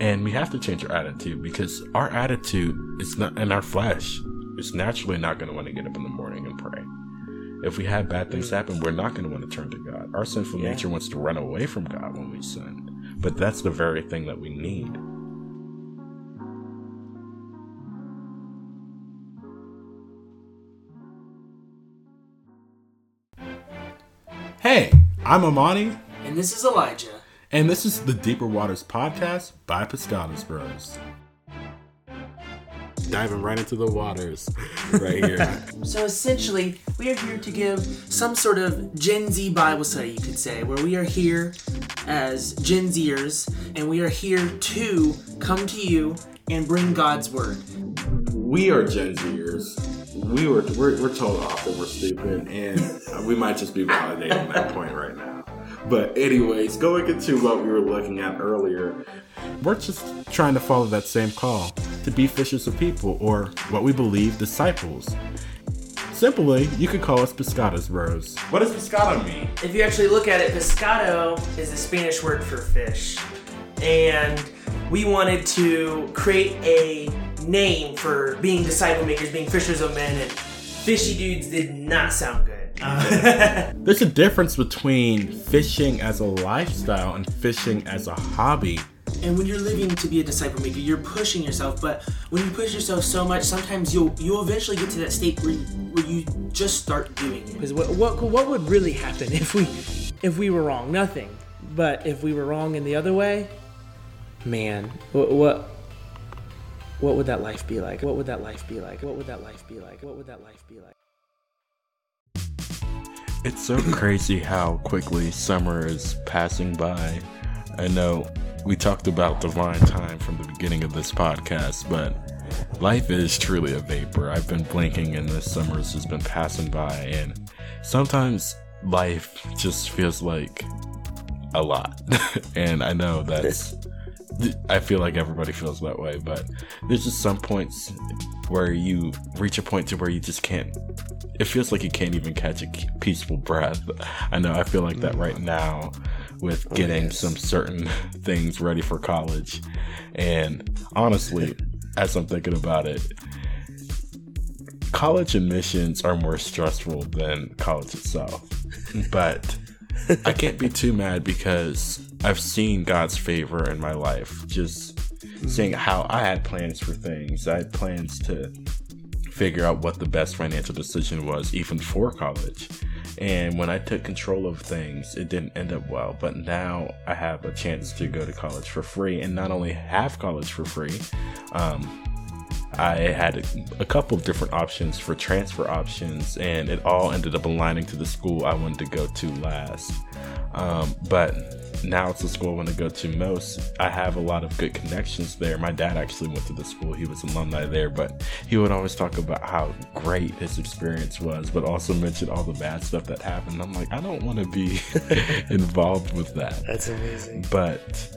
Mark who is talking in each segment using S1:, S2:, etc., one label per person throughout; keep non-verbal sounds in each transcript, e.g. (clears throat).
S1: And we have to change our attitude because our attitude is not in our flesh. It's naturally not going to want to get up in the morning and pray. If we have bad things happen, we're not going to want to turn to God. Our sinful
S2: Yeah.
S1: nature wants to run away from God when we sin. But that's the very thing that we need. Hey, I'm Amani,
S2: And this is Elijah.
S1: And this is the Deeper Waters podcast by Pescados Bros. Diving right into the waters (laughs) right here.
S2: So essentially, we are here to give some sort of Gen Z Bible study, you could say, where we are here as Gen Zers, and we are here to come to you and bring God's word.
S1: we are Gen Zers. We were we're, we're told often we're stupid, and we might just be validating that point right now. But anyways, going into what we were looking at earlier, we're just trying to follow that same call to be fishers of people, or what we believe, disciples. Simply, you could call us pescados bros. What does pescado mean?
S2: If you actually look at it, pescado is the Spanish word for fish. And we wanted to create a name for being disciple makers, being fishers of men, and fishy dudes did not sound good. Uh, (laughs)
S1: There's a difference between fishing as a lifestyle and fishing as a hobby.
S2: and when you're living to be a disciple maker, you're pushing yourself. But when you push yourself so much, sometimes you'll you'll eventually get to that state where you, where you just start doing it.
S3: Because what, what what would really happen if we if we were wrong? Nothing. But if we were wrong in the other way, man, what what what would that life be like? What would that life be like? What would that life be like? What would that life be like?
S1: It's so crazy how quickly summer is passing by. I know we talked about divine time from the beginning of this podcast, but life is truly a vapor. I've been blinking and this summer's just been passing by, and sometimes life just feels like a lot. (laughs) and I know that's. I feel like everybody feels that way, but there's just some points where you reach a point to where you just can't it feels like you can't even catch a peaceful breath. I know I feel like that mm. right now with oh, getting some certain (laughs) things ready for college. And honestly, (laughs) as I'm thinking about it, college admissions are more stressful than college itself. But I can't be too (laughs) mad because I've seen God's favor in my life. Just seeing mm. how I had plans for things. I had plans to figure out what the best financial decision was, even for college. And when I took control of things, it didn't end up well. But now I have a chance to go to college for free, and not only have college for free, um, I had a, couple of different options for transfer options, and it all ended up aligning to the school I wanted to go to last. Um, but now it's the school I want to go to most. I have a lot of good connections there. My dad actually went to the school, he was alumni there, but he would always talk about how great his experience was, but also mention all the bad stuff that happened. I'm like, I don't want to be (laughs) involved with that.
S2: That's amazing.
S1: But,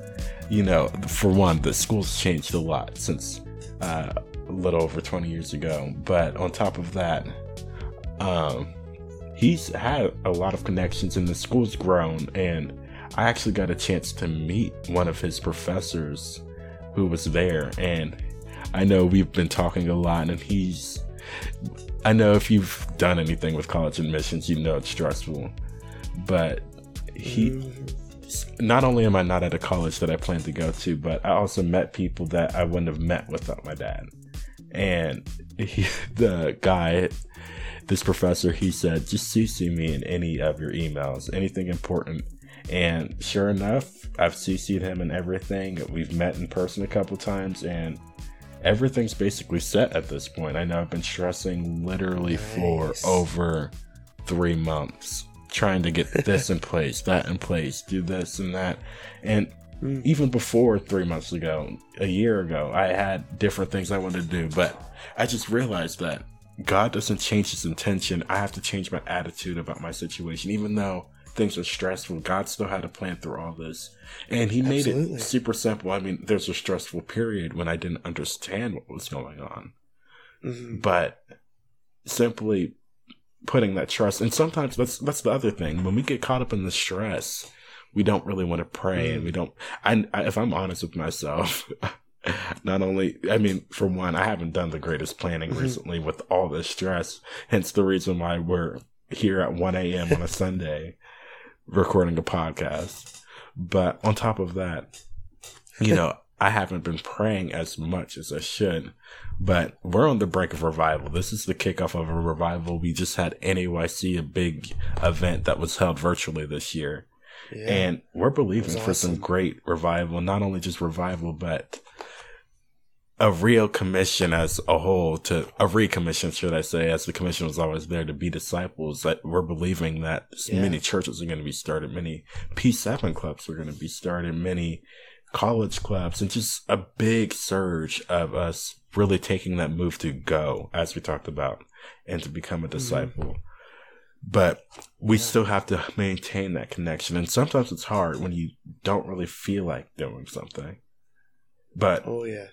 S1: you know, for one, the school's changed a lot since uh, a little over 20 years ago. But on top of that, um, he's had a lot of connections and the school's grown. And I actually got a chance to meet one of his professors who was there. And I know we've been talking a lot, and he's. I know if you've done anything with college admissions, you know it's stressful. But he not only am I not at a college that I plan to go to, but I also met people that I wouldn't have met without my dad. And he, (laughs) the guy, this professor, he said, just CC me in any of your emails, anything important. And sure enough, I've CC'd him and everything. We've met in person a couple times, and everything's basically set at this point. I know I've been stressing literally for over three months trying to get (laughs) this in place, that in place, do this and that. And mm. even before three months ago, a year ago, I had different things I wanted to do, but I just realized that God doesn't change his intention. I have to change my attitude about my situation. Even though things are stressful, God still had a plan through all this. And he made
S2: Absolutely.
S1: it super simple. I mean, there's a stressful period when I didn't understand what was going on. But simply putting that trust and sometimes that's that's the other thing. When we get caught up in the stress, we don't really want to pray mm. and we don't I, I if i'm honest with myself (laughs) not only i mean for one i haven't done the greatest planning mm-hmm. recently with all this stress hence the reason why we're here at 1 a.m on a sunday recording a podcast. But on top of that you know i haven't been praying as much as i should but we're on the brink of revival. This is the kickoff of a revival. We just had NAYC a big event that was held virtually this year. Yeah. and we're believing for some great revival not only just revival but a real commission as a whole to a recommission, should I say, as the commission was always there to be disciples. That we're believing that yeah. many churches are going to be started, many P7 clubs are going to be started, many college clubs, and just a big surge of us really taking that move to go, as we talked about, and to become a mm-hmm. disciple. Mm-hmm. But we yeah. still have to maintain that connection. And sometimes it's hard when you don't really feel like doing something. But
S4: oh yeah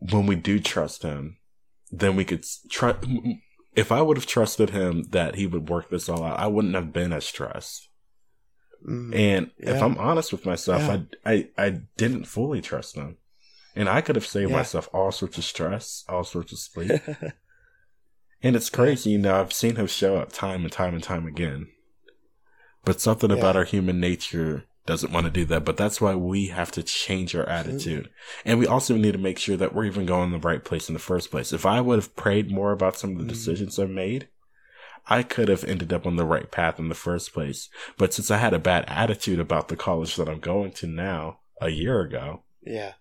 S1: when we do trust him, then we could trust. If I would have trusted him that he would work this all out, I wouldn't have been as stressed. Mm, and yeah. if I'm honest with myself, yeah. I, I I didn't fully trust him, and I could have saved yeah. myself all sorts of stress, all sorts of sleep. (laughs) and it's crazy, you know. I've seen him show up time and time and time again, but something about our human nature doesn't want to do that. But that's why we have to change our attitude. And we also need to make sure that we're even going the right place in the first place. If I would have prayed more about some of the mm. decisions I've made, I could have ended up on the right path in the first place. But since I had a bad attitude about the college that I'm going to now a year ago,
S4: yeah,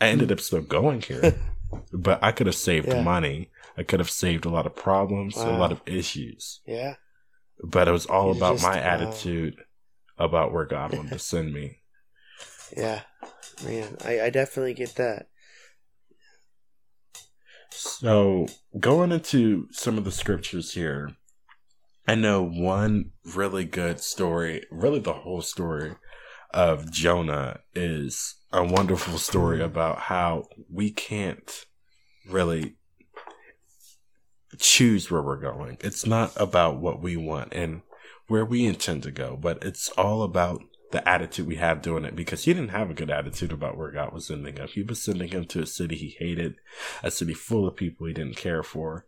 S1: I ended up still going here. (laughs) but I could have saved yeah. money. I could have saved a lot of problems, wow. a lot of issues.
S4: Yeah.
S1: But it was all about just, my uh, attitude about where God wanted to (laughs) send me.
S4: Yeah, man, I, I definitely get that.
S1: So, going into some of the scriptures here, I know one really good story, really the whole story of Jonah is a wonderful story mm. about how we can't really choose where we're going. It's not about what we want. And where we intend to go, but it's all about the attitude we have doing it because he didn't have a good attitude about where God was sending him. He was sending him to a city he hated, a city full of people he didn't care for,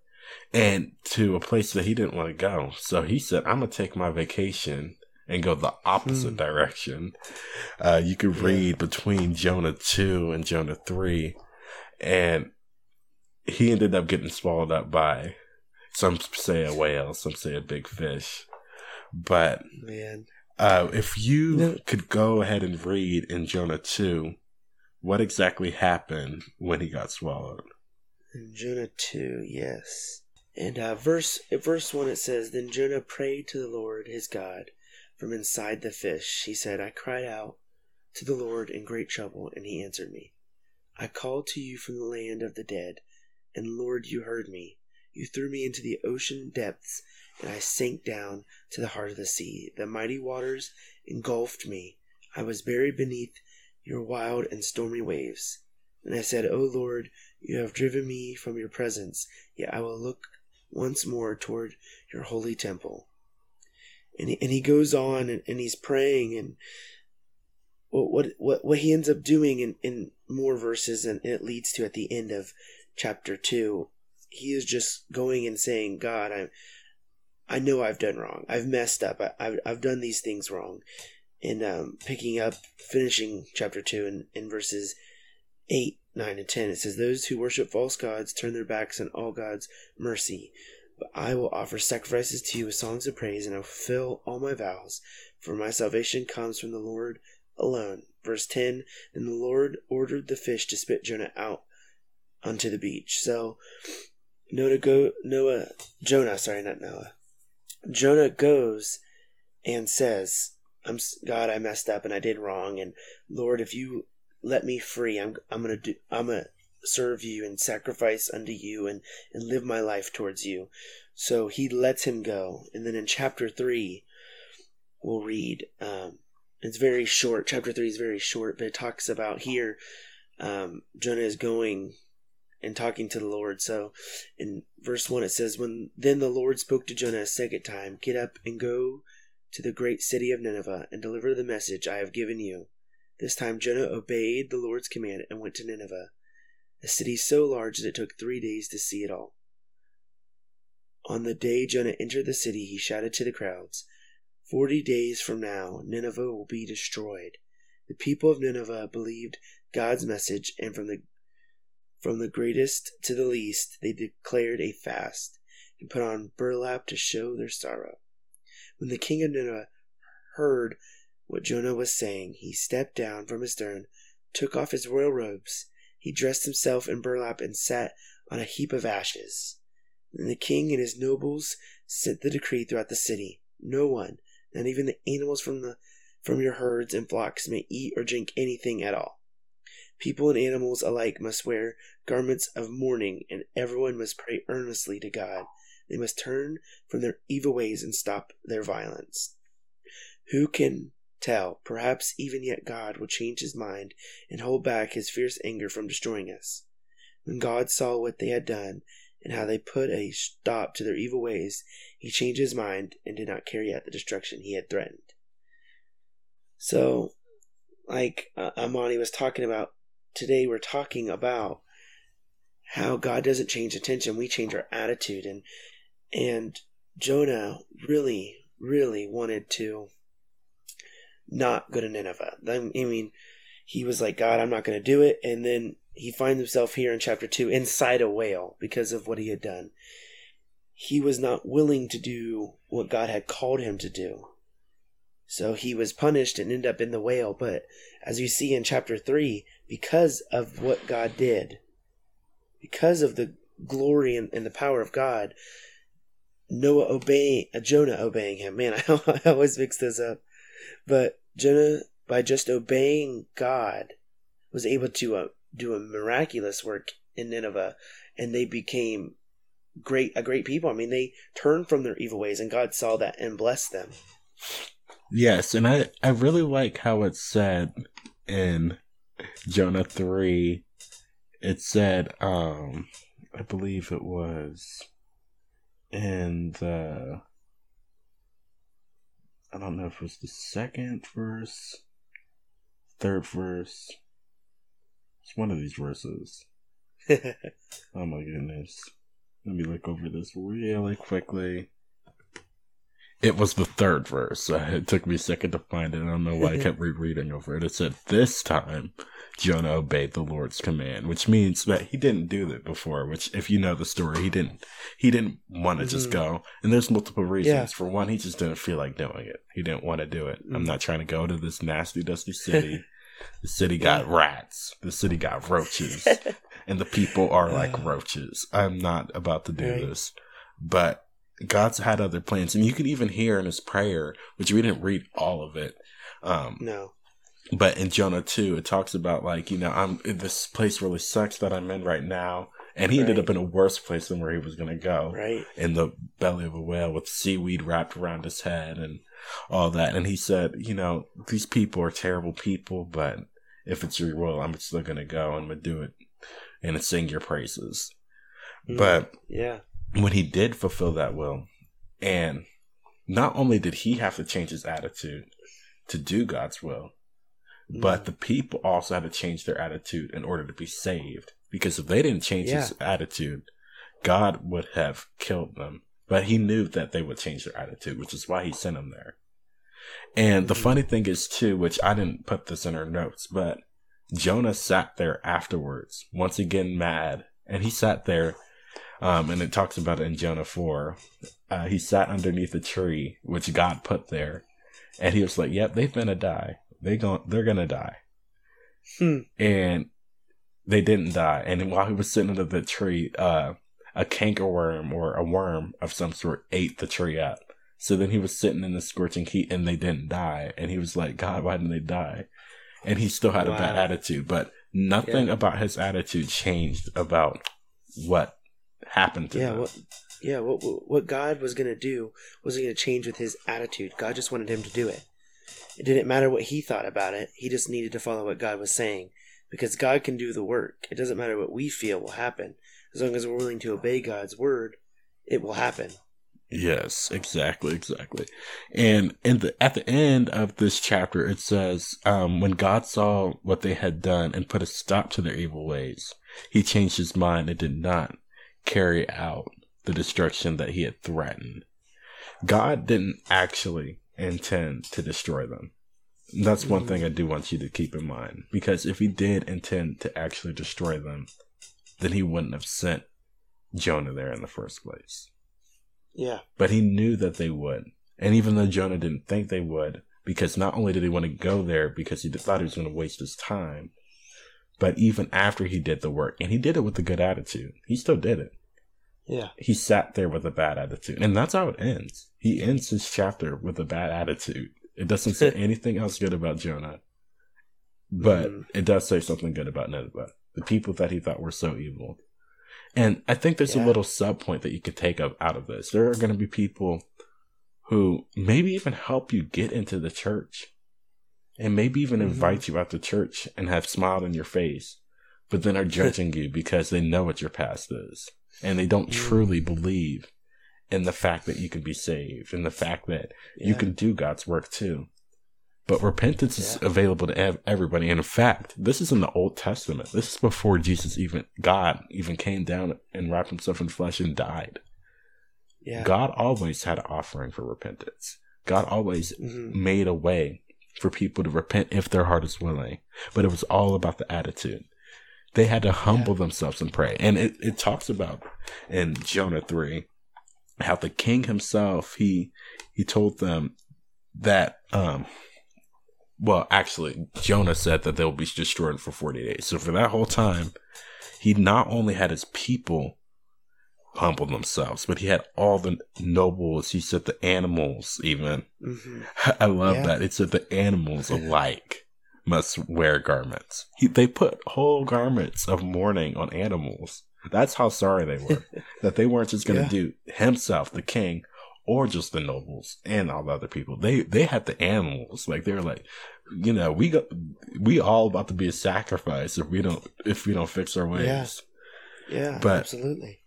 S1: and to a place that he didn't want to go. So he said, I'm going to take my vacation and go the opposite hmm. direction. Uh, you could read between Jonah 2 and Jonah 3, and he ended up getting swallowed up by some say a whale, some say a big fish. But
S4: man,
S1: uh, if you no. could go ahead and read in Jonah two, what exactly happened when he got swallowed?
S4: In Jonah two, yes. And uh, verse verse one it says, Then Jonah prayed to the Lord his God from inside the fish. He said, I cried out to the Lord in great trouble, and he answered me. I called to you from the land of the dead, and Lord, you heard me. You threw me into the ocean depths, and I sank down to the heart of the sea. The mighty waters engulfed me. I was buried beneath your wild and stormy waves. And I said, O Lord, you have driven me from your presence, yet I will look once more toward your holy temple. And he, and he goes on and, and he's praying and what what what he ends up doing in, in more verses and it leads to at the end of chapter two, he is just going and saying, God, I'm I know I've done wrong. I've messed up. I, have I've done these things wrong. And um, picking up, finishing chapter 2 in, in verses 8, 9, and 10, it says, Those who worship false gods turn their backs on all God's mercy. But I will offer sacrifices to you with songs of praise, and I will fulfill all my vows. For my salvation comes from the Lord alone. Verse 10 Then the Lord ordered the fish to spit Jonah out onto the beach. So Noah, go, Noah, Jonah, sorry, not Noah. Jonah goes and says, "I'm God, I messed up and I did wrong, and Lord, if you let me free, I'm I'm gonna do I'm gonna serve you and sacrifice unto you and and live my life towards you." So he lets him go, and then in chapter three, we'll read. Um, it's very short. Chapter three is very short, but it talks about here. Um, Jonah is going and talking to the Lord. So in verse 1 it says, When then the Lord spoke to Jonah a second time, Get up and go to the great city of Nineveh and deliver the message I have given you. This time Jonah obeyed the Lord's command and went to Nineveh, a city so large that it took three days to see it all. On the day Jonah entered the city, he shouted to the crowds, Forty days from now, Nineveh will be destroyed. The people of Nineveh believed God's message, and from the from the greatest to the least, they declared a fast and put on burlap to show their sorrow. When the king of Nineveh heard what Jonah was saying, he stepped down from his throne, took off his royal robes, he dressed himself in burlap, and sat on a heap of ashes. Then the king and his nobles sent the decree throughout the city no one, not even the animals from the from your herds and flocks, may eat or drink anything at all. People and animals alike must wear garments of mourning, and everyone must pray earnestly to God. They must turn from their evil ways and stop their violence. Who can tell? Perhaps even yet God will change his mind and hold back his fierce anger from destroying us. When God saw what they had done and how they put a stop to their evil ways, he changed his mind and did not carry out the destruction he had threatened. So, like uh, Amani was talking about today, we're talking about how God doesn't change attention; we change our attitude, and and Jonah really, really wanted to not go to Nineveh. I mean, he was like, God, I'm not going to do it, and then he finds himself here in chapter 2 inside a whale because of what he had done. He was not willing to do what God had called him to do. So he was punished and ended up in the whale. But as you see in chapter 3, because of what God did, because of the glory and, and the power of God, Noah obeying, uh, Jonah obeying him. Man, (laughs) I, I always mix this up. But Jonah, by just obeying God, was able to uh, do a miraculous work in Nineveh, and they became great a great people. I mean, they turned from their evil ways, and God saw that and blessed them.
S1: Yes, and I I really like how it said in Jonah three. It said, um, I believe it was in the. I don't know if it was the second verse, third verse. It's one of these verses. (laughs) oh my goodness. Let me look over this really quickly. It was the third verse. (laughs) It took me a second to find it. I don't know why I kept (laughs) rereading over it. It said, This time Jonah obeyed the Lord's command, which means that he didn't do that before, which if you know the story, he didn't he didn't want to mm-hmm. just go. And there's multiple reasons. Yeah. For one, he just didn't feel like doing it. He didn't want to do it. Mm-hmm. I'm mm. not trying to go to this nasty, dusty (laughs) city. the city got rats. The city got roaches. and the people are like roaches. I'm not about to do right. this. But God's had other plans, and you can even hear in his prayer, which we didn't read all of it. Um,
S4: no.
S1: But in Jonah 2, it talks about like, you know, I'm this place really sucks that I'm in right now. And he right. ended up in a worse place than where he was going to go.
S4: Right.
S1: In the belly of a whale with seaweed wrapped around his head and all that. And he said, you know, these people are terrible people, but if it's your will, I'm still going to go and do it and sing your praises. Mm, but
S4: yeah
S1: when he did fulfill that will, and not only did he have to change his attitude to do God's will, mm. but the people also had to change their attitude in order to be saved. Because if they didn't change yeah. his attitude, God would have killed them. But he knew that they would change their attitude, which is why he sent them there. And the mm. funny thing is, too, which I didn't put this in our notes, but Jonah sat there afterwards, once again mad, and he sat there um, and it talks about it in Jonah 4. Uh, he sat underneath a tree, which God put there. And he was like, yep, they're going to die. They going they're going to die. Hmm. And they didn't die. And while he was sitting under the tree, uh, a cankerworm or a worm of some sort ate the tree up. So then he was sitting in the scorching heat and they didn't die. And he was like, God, why didn't they die? And he still had wow. a bad attitude, but nothing yeah. about his attitude changed about what happened to
S4: yeah,
S1: them.
S4: What, yeah, what what God was going to do wasn't going to change with his attitude. God just wanted him to do it. It didn't matter what he thought about it. He just needed to follow what God was saying because God can do the work. It doesn't matter what we feel will happen. As long as we're willing to obey God's word, it will happen.
S1: Yes, exactly, exactly. And in the at the end of this chapter, it says, um, when God saw what they had done and put a stop to their evil ways, he changed his mind and did not carry out the destruction that he had threatened. God didn't actually intend to destroy them. That's one thing I do want you to keep in mind. Because if he did intend to actually destroy them, then he wouldn't have sent Jonah there in the first place.
S4: Yeah.
S1: But he knew that they would. And even though Jonah didn't think they would, because not only did he want to go there because he thought he was going to waste his time, but even after he did the work, and he did it with a good attitude, he still did it.
S4: Yeah.
S1: He sat there with a bad attitude. And that's how it ends. He ends his chapter with a bad attitude. It doesn't say (laughs) anything else good about Jonah, but
S4: Mhm.
S1: it does say something good about Nineveh, the people that he thought were so evil. And I think there's a little sub point that you could take up out of this. There are going to be people who maybe even help you get into the church and maybe even
S4: Mhm.
S1: invite you out to church and have smiled in your face, but then are judging you because they know what your past is and they don't
S4: Mm.
S1: truly believe in the fact that you can be saved and the fact that you can do God's work too. But repentance is available to ev- everybody. And in fact, this is in the Old Testament. This is before Jesus even, God even came down and wrapped himself in flesh and died.
S4: Yeah.
S1: God always had an offering for repentance. God always
S4: Mhm.
S1: made a way for people to repent if their heart is willing. But it was all about the attitude. They had to humble themselves and pray. And it, it talks about in Jonah 3 how the king himself he he told them that um well actually Jonah said that they'll be destroyed for 40 days. So for that whole time he not only had his people humble themselves, but he had all the nobles, he said the animals even
S4: Mhm. (laughs)
S1: I love
S4: Yeah.
S1: that. It said the animals alike must wear garments. He, they put whole garments of mourning on animals. That's how sorry they were. (laughs) that they weren't just going to
S4: Yeah.
S1: do himself, the king, or just the nobles and all the other people. They they had the animals. Like they're like, you know, we got we all about to be a sacrifice if we don't if we don't fix our ways.
S4: Yeah. Yeah.
S1: But-
S4: absolutely.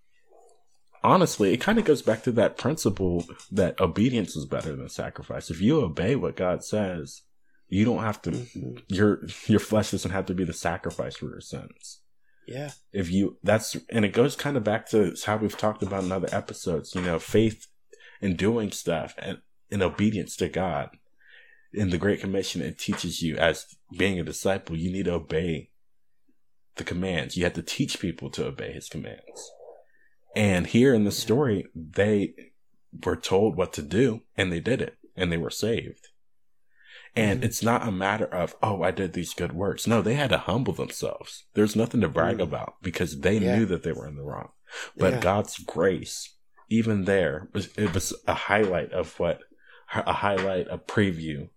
S1: Honestly, it kind of goes back to that principle that obedience is better than sacrifice. If you obey what God says, you don't have to.
S4: Mhm.
S1: Your your flesh doesn't have to be the sacrifice for your sins.
S4: Yeah.
S1: If you that's and it goes kind of back to how we've talked about in other episodes. You know, faith in doing stuff and in obedience to God. In the Great Commission, it teaches you as being a disciple, you need to obey the commands. You have to teach people to obey His commands. And here in the story, they were told what to do and they did it and they were saved. And
S4: Mhm.
S1: it's not a matter of, oh, I did these good works. No, they had to humble themselves. There's nothing to brag
S4: Mm.
S1: about because they
S4: Yeah.
S1: knew that they were in the wrong. But
S4: Yeah.
S1: God's grace, even there, was, it was a highlight of what, a highlight, a preview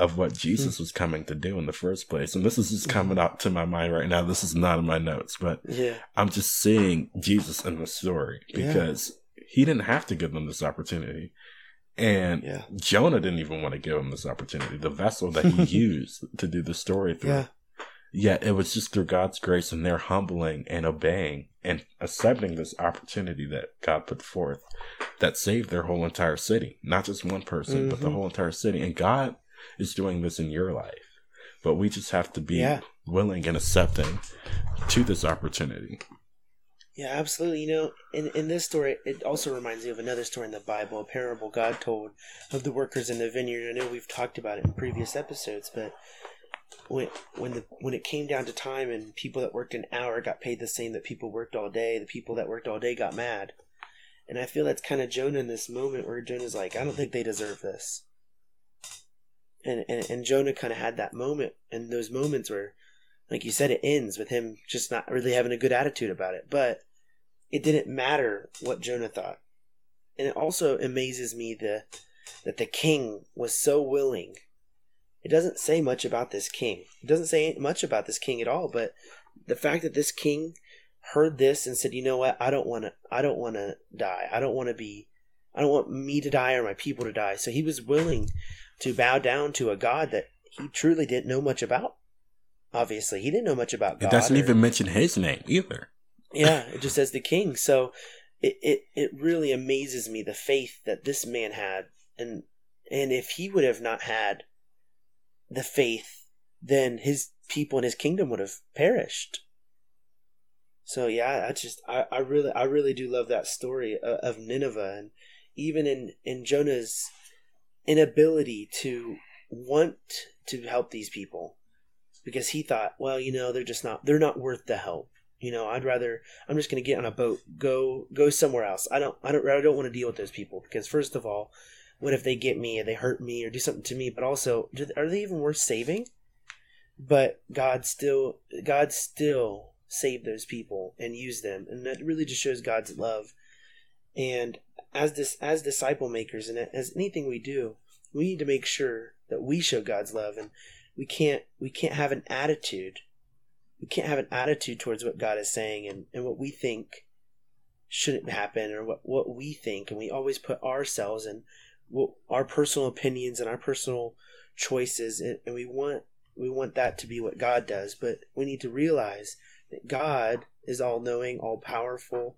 S1: of what Jesus
S4: Hmm.
S1: was coming to do in the first place. And this is just
S4: Mm-hmm.
S1: coming up to my mind right now. This is not in my notes, but
S4: Yeah.
S1: I'm just seeing Jesus in the story
S4: Yeah.
S1: because he didn't have to give them this opportunity. And
S4: Yeah.
S1: Jonah didn't even want to give him this opportunity, the vessel that he (laughs) used to do the story through.
S4: Yeah.
S1: Yet it was just through God's grace and their humbling and obeying and accepting this opportunity that God put forth that saved their whole entire city. Not just one person, but the
S4: Mhm.
S1: whole entire city. And God is doing this in your life. But we just have to be
S4: Yeah.
S1: willing and accepting to this opportunity.
S4: Yeah, absolutely. You know, in, in this story, it also reminds me of another story in the Bible, a parable God told of the workers in the vineyard. I know we've talked about it in previous episodes, but when when the when it came down to time and people that worked an hour got paid the same that people worked all day, the people that worked all day got mad. And I feel that's kind of Jonah in this moment where Jonah's like, I don't think they deserve this. And and, and Jonah kind of had that moment and those moments where like you said, it ends with him just not really having a good attitude about it. But it didn't matter what Jonah thought. And it also amazes me the, that the king was so willing. It doesn't say much about this king. It doesn't say much about this king at all, but the fact that this king heard this and said, "You know what? I don't want to I don't want to die. I don't want to be I don't want me to die or my people to die." So he was willing to bow down to a god that he truly didn't know much about. Obviously, he didn't know much about God.
S1: It doesn't
S4: or-
S1: even mention his name either.
S4: yeah, (laughs) it just says the king. So it, it it really amazes me the faith that this man had and and if he would have not had the faith then his people and his kingdom would have perished so yeah i just i, I really i really do love that story of, of nineveh and even in in jonah's inability to want to help these people because he thought well you know they're just not they're not worth the help you know, I'd rather I'm just going to get on a boat, go go somewhere else. I don't I don't I don't want to deal with those people because first of all, what if they get me and they hurt me or do something to me? But also, are they even worth saving? But God still God still saved those people and used them, and that really just shows God's love. And as this as disciple makers and as anything we do, we need to make sure that we show God's love, and we can't we can't have an attitude we can't have an attitude towards what God is saying and, and what we think shouldn't happen or what, what we think. And we always put ourselves and what, our personal opinions and our personal choices and, and we want we want that to be what God does. But we need to realize that God is all knowing all powerful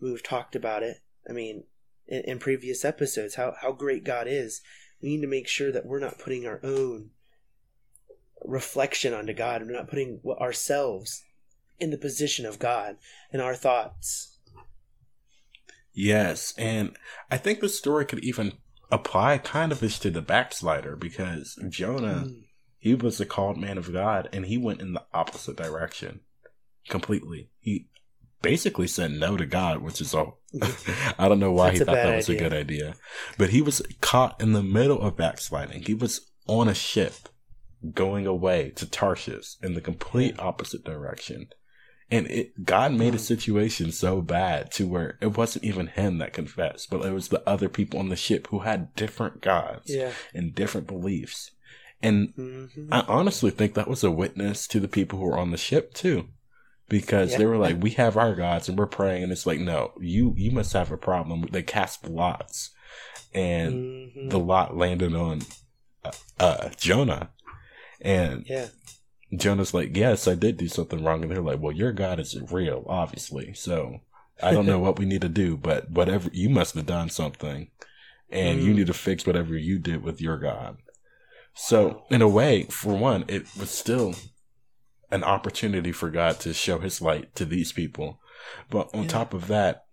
S4: we've talked about it I mean in, in previous episodes how, how great God is we need to make sure that we're not putting our own reflection onto God We're not putting ourselves in the position of God in our thoughts.
S1: Yes, and I think the story could even apply kind of as to the backslider because Jonah, mm. he was a called man of God and he went in the opposite direction completely. He basically said no to God, which is all. (laughs) (laughs) I don't know why he thought that was idea. a good idea, but he was caught in the middle of backsliding. He was on a ship going away to Tarshish in the complete opposite direction. And it God made a situation so bad to where it wasn't even him that confessed, but it was the other people on the ship who had different gods
S4: yeah.
S1: and different beliefs. And mm-hmm. I honestly think that was a witness to the people who were on the ship too. Because yeah. they were like, We have our gods and we're praying and it's like, no, you you must have a problem. They cast lots and mm-hmm. the lot landed on uh, uh, Jonah and
S4: yeah.
S1: Jonah's like, Yes, I did do something wrong. And they're like, Well, your God is real, obviously. So I don't know (laughs) what we need to do, but whatever, you must have done something. And mm. you need to fix whatever you did with your God. So, in a way, for one, it was still an opportunity for God to show his light to these people. But on yeah. top of that,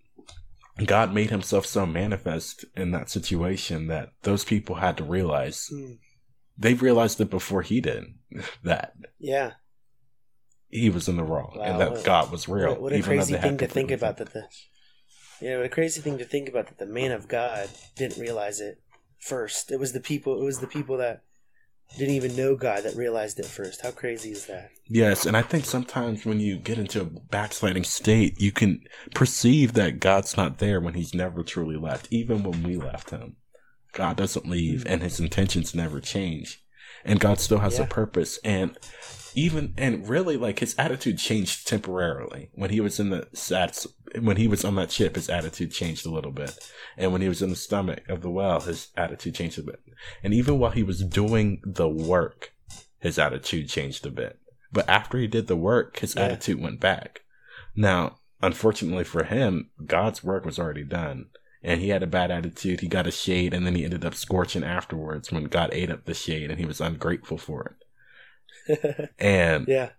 S1: God made himself so manifest in that situation that those people had to realize mm they realized it before he did that.
S4: Yeah.
S1: He was in the wrong wow, and that what, God was real.
S4: What, what a crazy thing to think about that the Yeah, what a crazy thing to think about that the man of God didn't realize it first. It was the people it was the people that didn't even know God that realized it first. How crazy is that?
S1: Yes, and I think sometimes when you get into a backsliding state, you can perceive that God's not there when he's never truly left, even when we left him. God doesn't leave hmm. and his intentions never change. And God still has yeah. a purpose. And even, and really, like his attitude changed temporarily. When he was in the sats, when he was on that ship, his attitude changed a little bit. And when he was in the stomach of the well, his attitude changed a bit. And even while he was doing the work, his attitude changed a bit. But after he did the work, his yeah. attitude went back. Now, unfortunately for him, God's work was already done and he had a bad attitude. He got a shade, and then he ended up scorching afterwards when God ate up the shade, and he was ungrateful for it. (laughs) and
S4: yeah,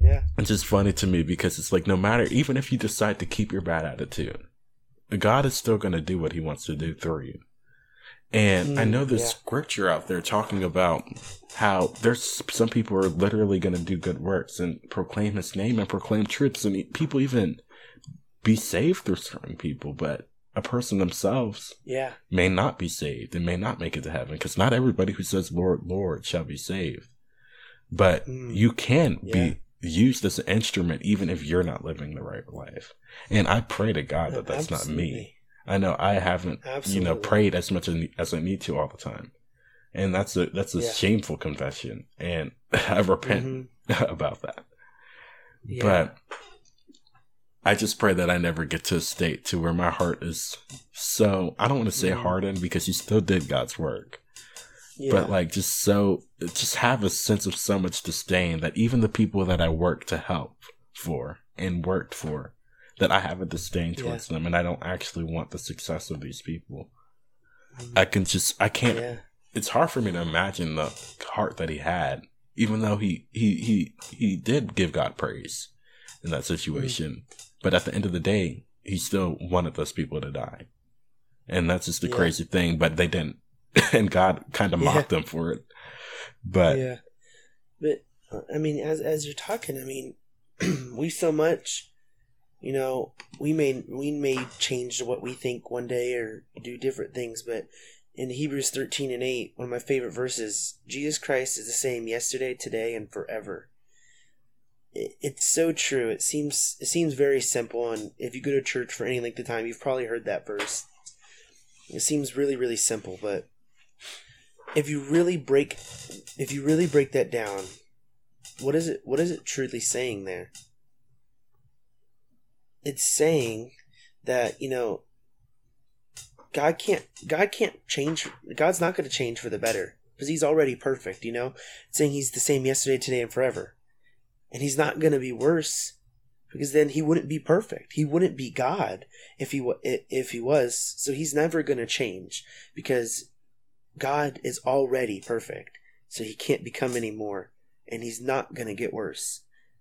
S4: yeah,
S1: it's just funny to me because it's like no matter, even if you decide to keep your bad attitude, God is still going to do what He wants to do through you. And mm, I know there's yeah. scripture out there talking about how there's some people are literally going to do good works and proclaim His name and proclaim truths, and people even be saved through certain people, but a person themselves
S4: yeah
S1: may not be saved and may not make it to heaven because not everybody who says lord lord shall be saved but mm. you can yeah. be used as an instrument even if you're not living the right life and i pray to god that that's Absolutely. not me i know i haven't Absolutely. you know prayed as much as i need to all the time and that's a that's a yeah. shameful confession and (laughs) i repent mm-hmm. (laughs) about that yeah. but I just pray that I never get to a state to where my heart is so I don't want to say mm. hardened because you still did God's work. Yeah. But like just so just have a sense of so much disdain that even the people that I worked to help for and worked for, that I have a disdain towards them, and I don't actually want the success of these people. I can just I can't.
S4: Yeah.
S1: It's hard for me to imagine the heart that he had, even though he he he he did give God praise in that mm. situation. But at the end of the day, he still wanted those people to die, and that's just the
S4: Yeah.
S1: crazy thing. But they didn't, (laughs) and God kind of
S4: Yeah.
S1: mocked them for it. But
S4: yeah. But I mean, as as you're talking, I mean, (clears throat) we so much, you know, we may we may change what we think one day or do different things, but in Hebrews thirteen and eight, one of my favorite verses, Jesus Christ is the same yesterday, today, and forever. It, it's so true. It seems it seems very simple, and if you go to church for any length of time, you've probably heard that verse. It seems really really simple, but if you really break if you really break that down, what is it what is it truly saying there? It's saying that, you know, God can't God can't change God's not going to change for the better because he's already perfect, you know? It's saying he's the same yesterday, today and forever. And he's not going to be worse because then he wouldn't be perfect. He wouldn't be God if he if he was. So he's never going to change because God is already perfect, so he can't become any more, and he's not going to get worse,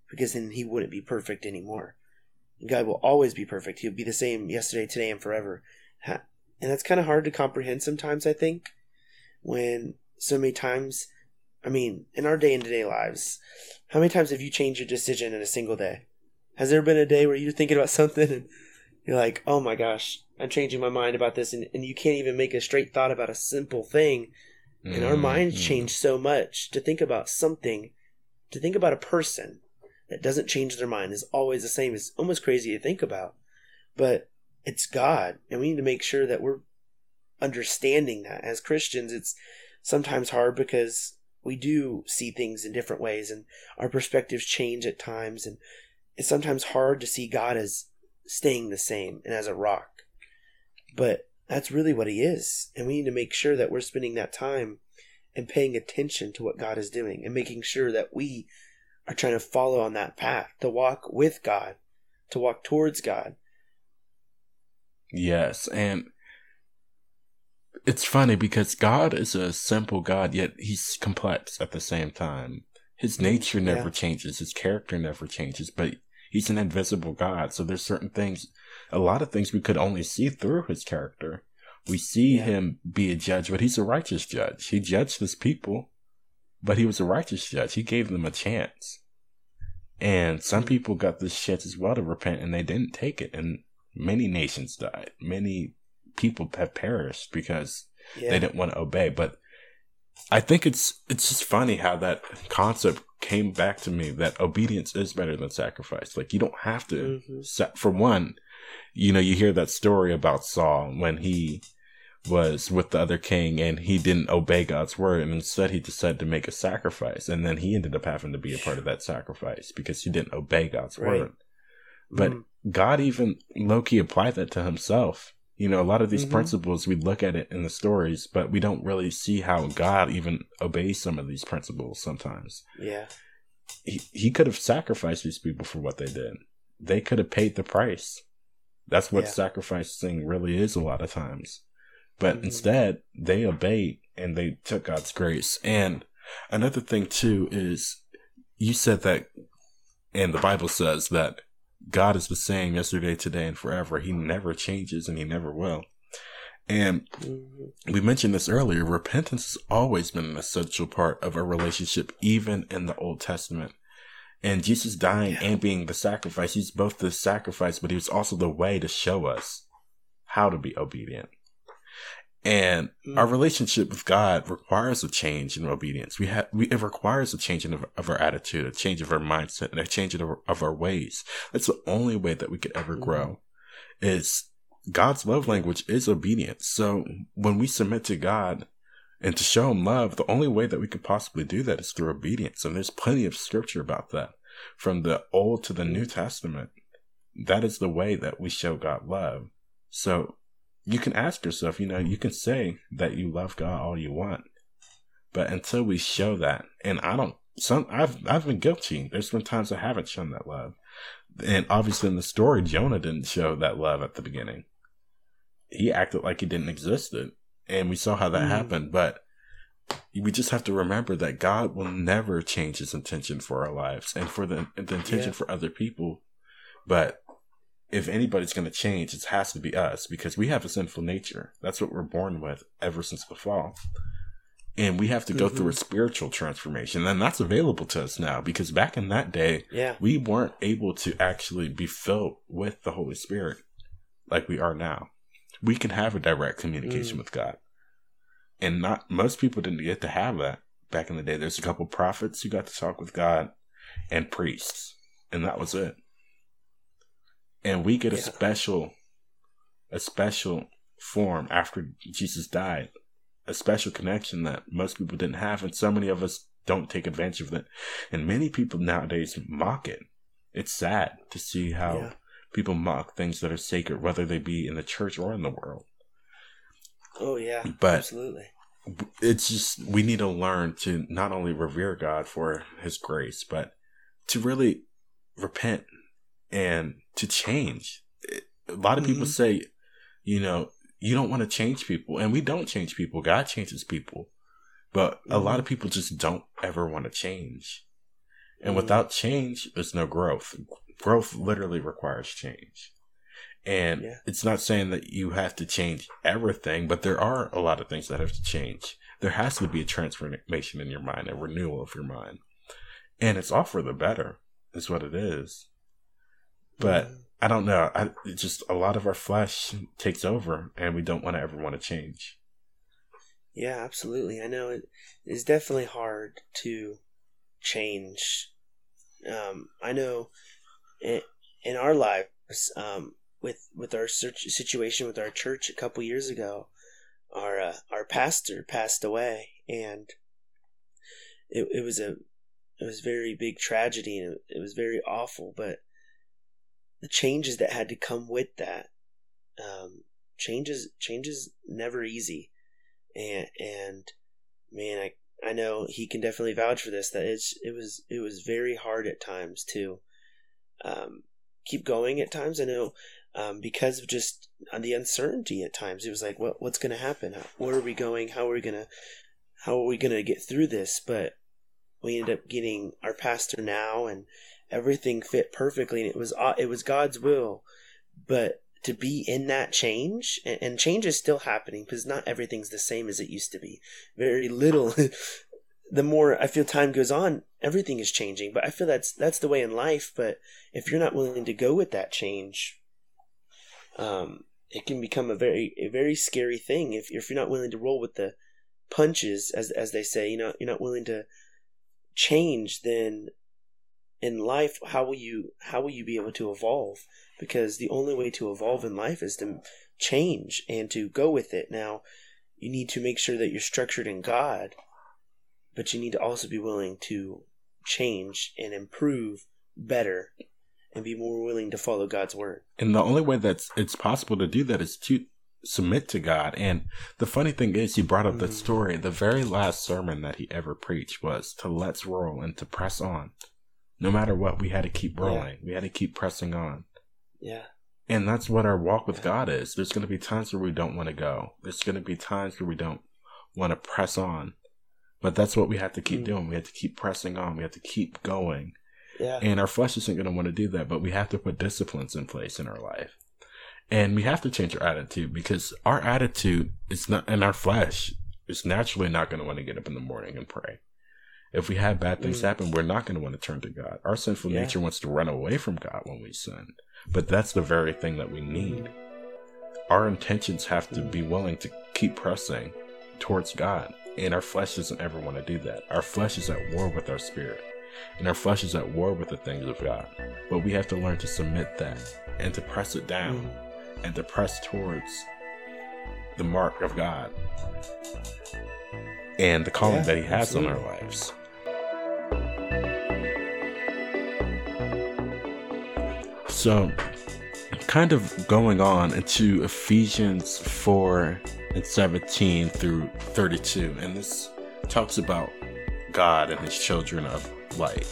S4: because then he wouldn't be perfect anymore. God will always be perfect. He'll be the same yesterday, today, and forever. And that's kind of hard to comprehend sometimes, I think, when so many times, I mean, in our day and day lives, how many times have you changed your decision in a single day? Has there been a day where you're thinking about (laughs) something and you're like, oh my gosh, I'm changing my mind about this, and, and you can't even make a straight thought about a simple thing. And our minds
S1: Mhm.
S4: change so much to think about something, to think about a person that doesn't change their mind is always the same. It's almost crazy to think about. But it's God, and we need to make sure that we're understanding that. As Christians, it's sometimes hard because we do see things in different ways, and our perspectives change at times, and it's sometimes hard to see God as staying the same and as a rock. But that's really what he is. And we need to make sure that we're spending that time and paying attention to what God is doing and making sure that we are trying to follow on that path, to walk with God, to walk towards God.
S1: Yes, and it's funny because God is a simple God, yet he's complex at the same time. His nature never
S4: Yeah.
S1: changes, his character never changes, but he's an invisible God. So there's certain things, a lot of things we could only see through his character. We see
S4: Yeah.
S1: him be a judge, but he's a righteous judge. He judged his people, but he was a righteous judge. He gave them a chance. And some people got this chance as well to repent and they didn't take it. And many nations died. Many people have perished because
S4: Yeah.
S1: they didn't want to obey. But I think it's it's just funny how that concept came back to me that obedience is better than sacrifice. Like you don't have to.
S4: Mhm.
S1: sa- For one, you know, you hear that story about Saul when he was with the other king and he didn't obey God's word and instead he decided to make a sacrifice and then he ended up having to be a part of that sacrifice because he didn't obey God's
S4: Right.
S1: word. But
S4: Mhm.
S1: God even Loki applied that to himself. You know, a lot of these
S4: Mhm.
S1: principles we look at it in the stories, but we don't really see how God even obeys some of these principles sometimes.
S4: Yeah.
S1: He, he could have sacrificed these people for what they did. They could have paid the price. That's what
S4: Yeah.
S1: sacrificing really is a lot of times. But
S4: Mhm.
S1: instead, they obeyed and they took God's grace. And another thing too is you said that and the Bible says that God is the same yesterday, today, and forever. He never changes and he never will. And
S4: Mhm.
S1: we mentioned this earlier. Repentance has always been an essential part of a relationship, even in the Old Testament. And Jesus dying
S4: Yeah.
S1: and being the sacrifice, he's both the sacrifice, but he was also the way to show us how to be obedient. And our
S4: Mm.
S1: relationship with God requires a change in obedience. We have, we, it requires a change in of, of our attitude, a change of our mindset, and a change of, our- of our ways. That's the only way that we could ever
S4: Mhm.
S1: grow. Is God's love language is obedience. So when we submit to God and to show Him love, the only way that we could possibly do that is through obedience. And there's plenty of scripture about that, from the Old to the New Testament. That is the way that we show God love. So you can ask yourself, you know, you can say that you love God all you want, but until we show that, and I don't, some I've I've been guilty. There's been times I haven't shown that love, And obviously, in the story, Jonah didn't show that love at the beginning. He acted like he didn't exist, and we saw how that mm. happened. But we just have to remember that God will never change His intention for our lives and for the, the intention yeah. for other people. But if anybody's going to change, it has to be us because we have a sinful nature. That's what we're born with ever since the fall. And we have to go mm-hmm. through a mm-hmm. spiritual transformation. And that's available to us now because back in that day,
S4: yeah.
S1: we weren't able to actually be filled with the Holy Spirit like we are now. We can have a direct communication mm. with God. And not most people didn't get to have that back in the day. There's a couple prophets who got to talk with God and priests, and that was it and we get a yeah. special a special form after Jesus died, a special connection that most people didn't have, and so many of us don't take advantage of it. And many people nowadays mock it. It's sad to see how yeah. people mock things that are sacred, whether they be in the church or in the world.
S4: Oh yeah,
S1: but
S4: absolutely.
S1: It's just we need to learn to not only revere God for His grace, but to really repent and to change. A lot of mm-hmm. people say, you know, you don't want to change people, and we don't change people. God changes people, but mm-hmm. a lot of people just don't ever want to change. And mm-hmm. without change, there's no growth. Growth literally requires change. And yeah. it's not saying that you have to change everything, but there are a lot of things that have to change. There has to be a transformation in your mind, a renewal of your mind. And it's all for the better, is what it is. But I don't know. I just a lot of our flesh takes over, and we don't want to ever want to change.
S4: Yeah, absolutely. I know it is definitely hard to change. Um, I know in, in our lives, um, with with our situation with our church a couple years ago, our uh, our pastor passed away, and it it was a it was very big tragedy, and it, it was very awful. But the changes that had to come with that. Um, changes changes never easy, and and man, I I know he can definitely vouch for this. That it's it was it was very hard at times to um, keep going. At times, I know um, because of just the uncertainty. At times, it was like, what what's going to happen? Where are we going? How are we gonna how are we gonna get through this? But we ended up getting our pastor now, and everything fit perfectly and it was uh, it was God's will. But to be in that change and, and change is still happening because not everything's the same as it used to be. Very little (laughs) the more I feel time goes on everything is changing. But I feel that's that's the way in life but if you're not willing to go with that change um it can become a very a very scary thing. If if you're not willing to roll with the punches as as they say you know you're not willing to change then in life how will you how will you be able to evolve? Because the only way to evolve in life is to change and to go with it. Now you need to make sure that you're structured in god but you need to also be willing to change and improve better and be more willing to follow god's word.
S1: And the only way that's it's possible to do that is to submit to god. And the funny thing is he brought up mm. that story. The very last sermon that he ever preached was to let's roll and to press on no matter what, we had to keep rolling. Yeah. We had to keep pressing on.
S4: Yeah.
S1: And that's what our walk with God is. There's going to be times where we don't want to go. There's going to be times where we don't want to press on. But that's what we have to keep mm. doing. We have to keep pressing on. We have to keep going.
S4: Yeah.
S1: And our flesh isn't going to want to do that, but we have to put disciplines in place in our life. And we have to change our attitude because our attitude is not, and our flesh is naturally not going to want to get up in the morning and pray. If we have bad things mm. happen, we're not going to want to turn to God. Our sinful yeah. nature wants to run away from God when we sin. But that's the very thing that we need. Our intentions have to be willing to keep pressing towards God. And our flesh doesn't ever want to do that. Our flesh is at war with our spirit. And our flesh is at war with the things of God. But we have to learn to submit that and to press it down mm. and to press towards the mark of God and the calling yeah, that He has absolutely. on our lives. So, kind of going on into Ephesians 4 and 17 through 32, and this talks about God and his children of light.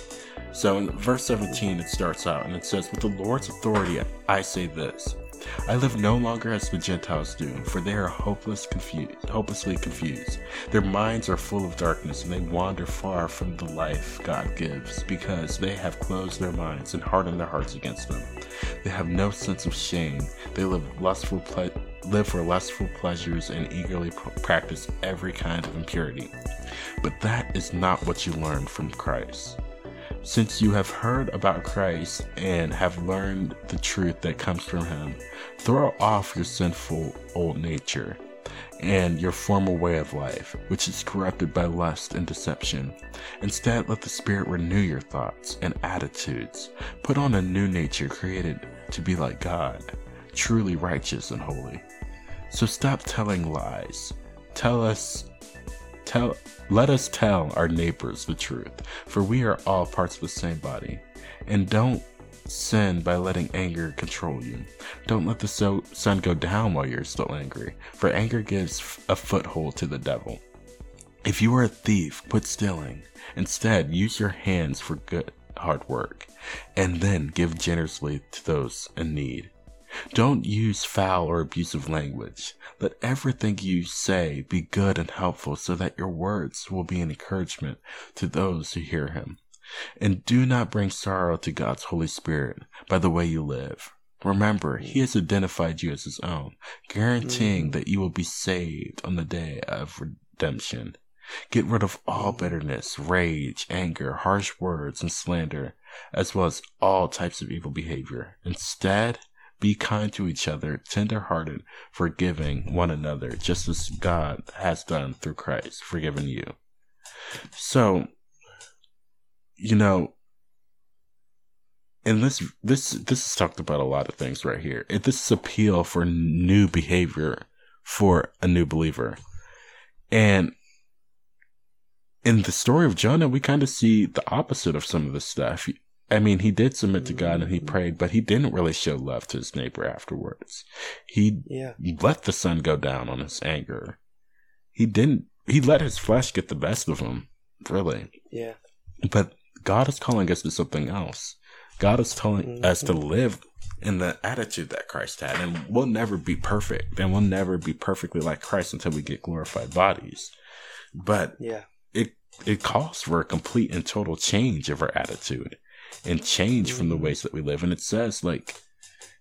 S1: So in verse 17, it starts out and it says, With the Lord's authority, I say this I live no longer as the Gentiles do, for they are hopeless confused, hopelessly confused. Their minds are full of darkness, and they wander far from the life God gives, because they have closed their minds and hardened their hearts against them. They have no sense of shame. They live lustful ple- live for lustful pleasures and eagerly pr- practice every kind of impurity. But that is not what you learned from Christ. Since you have heard about Christ and have learned the truth that comes from him, throw off your sinful old nature and your former way of life, which is corrupted by lust and deception. Instead, let the Spirit renew your thoughts and attitudes. Put on a new nature created to be like God, truly righteous and holy. So stop telling lies. Tell us tell let us tell our neighbors the truth, for we are all parts of the same body. And don't sin by letting anger control you. Don't let the so- sun go down while you're still angry, for anger gives f- a foothold to the devil. If you are a thief, quit stealing. Instead, use your hands for good, hard work, and then give generously to those in need. Don't use foul or abusive language. Let everything you say be good and helpful so that your words will be an encouragement to those who hear him. And do not bring sorrow to God's Holy Spirit by the way you live. Remember, He has identified you as His own, guaranteeing mm. that you will be saved on the day of redemption. Get rid of all mm. bitterness, rage, anger, harsh words, and slander, as well as all types of evil behavior. Instead, be kind to each other, tender hearted, forgiving one another, just as God has done through Christ, forgiven you. So, you know, and this this this is talked about a lot of things right here. It, this is appeal for new behavior for a new believer, and in the story of Jonah, we kind of see the opposite of some of this stuff. I mean, he did submit to God and he mm. prayed, but he didn't really show love to his neighbor afterwards. He
S4: Yeah.
S1: let the sun go down on his anger. He didn't. He let his flesh get the best of him, really.
S4: Yeah.
S1: But God is calling us to something else. God is telling us to mm-hmm. live in the attitude that Christ had, and we'll never be perfect, and we'll never be perfectly like Christ until we get glorified bodies. But
S4: Yeah.
S1: it it calls for a complete and total change of our attitude and change from the ways that we live. And it says like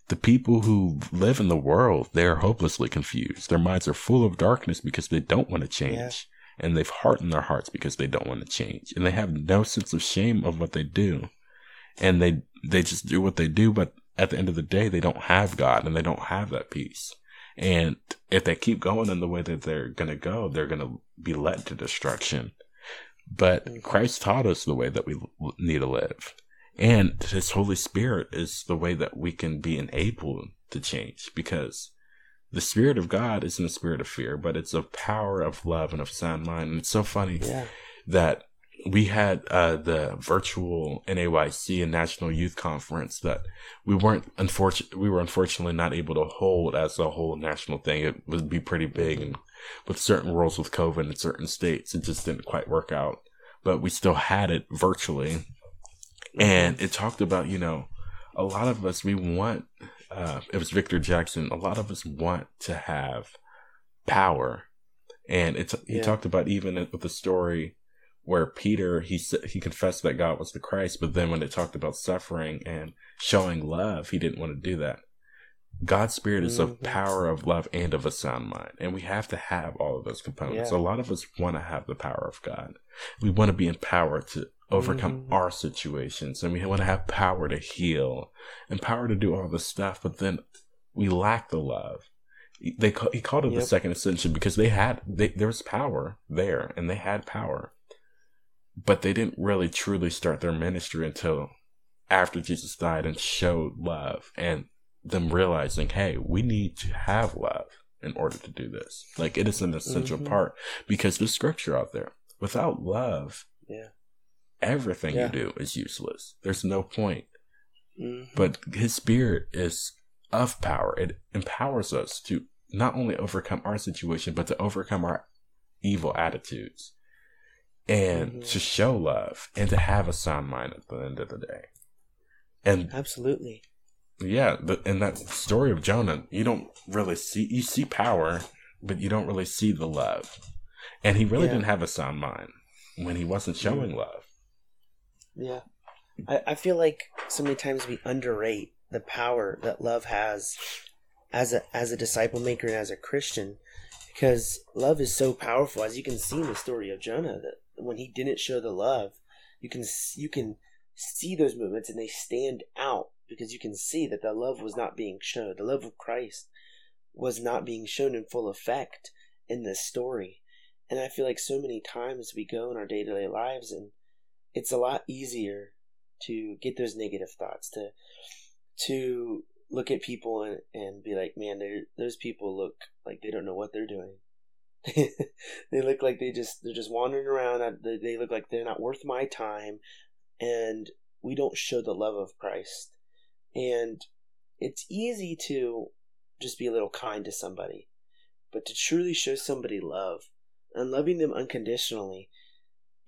S1: the people who live in the world, they are hopelessly confused. Their minds are full of darkness because they don't want to change. And they've hardened their hearts because they don't want to change. And they have no sense of shame of what they do. And they they just do what they do, but at the end of the day they don't have God and they don't have that peace. And if they keep going in the way that they're gonna go, they're gonna be led to destruction. But mm-hmm. Christ taught us the way that we need to live. And His Holy Spirit is the way that we can be enabled to change because the Spirit of God isn't a spirit of fear, but it's a power of love and of sound mind. And it's so funny
S4: Yeah.
S1: that we had uh, the virtual NAYC and National Youth Conference that we weren't unfortunate we were unfortunately not able to hold as a whole national thing. It would be pretty big and with certain rules with COVID in certain states, it just didn't quite work out. But we still had it virtually. And it talked about, you know, a lot of us we want uh it was Victor Jackson, a lot of us want to have power. And it's he
S4: Yeah.
S1: talked about even with the story where Peter he he confessed that God was the Christ, but then when it talked about suffering and showing love, he didn't want to do that. God's spirit is of
S4: Mhm.
S1: power of love and of a sound mind, and we have to have all of those components.
S4: Yeah.
S1: A lot of us want to have the power of God. We want to be empowered to overcome
S4: Mhm.
S1: our situations, and we want to have power to heal and power to do all this stuff. But then we lack the love. They he called it the second ascension because they had they, there was power there, and they had power, but they didn't really truly start their ministry until after Jesus died and showed love and them realizing, hey, we need to have love in order to do this. Like it is an essential
S4: Mhm.
S1: part because there's scripture out there. Without love,
S4: Yeah.
S1: Everything
S4: Yeah.
S1: you do is useless. There's no point.
S4: Mhm.
S1: But his spirit is of power. It empowers us to not only overcome our situation, but to overcome our evil attitudes. and
S4: Mhm.
S1: to show love and to have a sound mind at the end of the day. And
S4: Absolutely.
S1: yeah, the, in that story of Jonah, you don't really see you see power, but you don't really see the love. And he really
S4: Yeah.
S1: didn't have a sound mind when he wasn't showing love.
S4: Yeah. I, I feel like so many times we underrate the power that love has as a as a disciple maker and as a Christian because love is so powerful. As you can see in the story of Jonah that when he didn't show the love you can you can see those movements and they stand out because you can see that the love was not being shown. The love of Christ was not being shown in full effect in this story. And I feel like so many times we go in our day-to-day lives and it's a lot easier to get those negative thoughts to to look at people and, and be like man those people look like they don't know what they're doing. (laughs) They look like they just they're just wandering around uh, they, they look like they're not worth my time and we don't show the love of christ. And it's easy to just be a little kind to somebody but to truly show somebody love and loving them unconditionally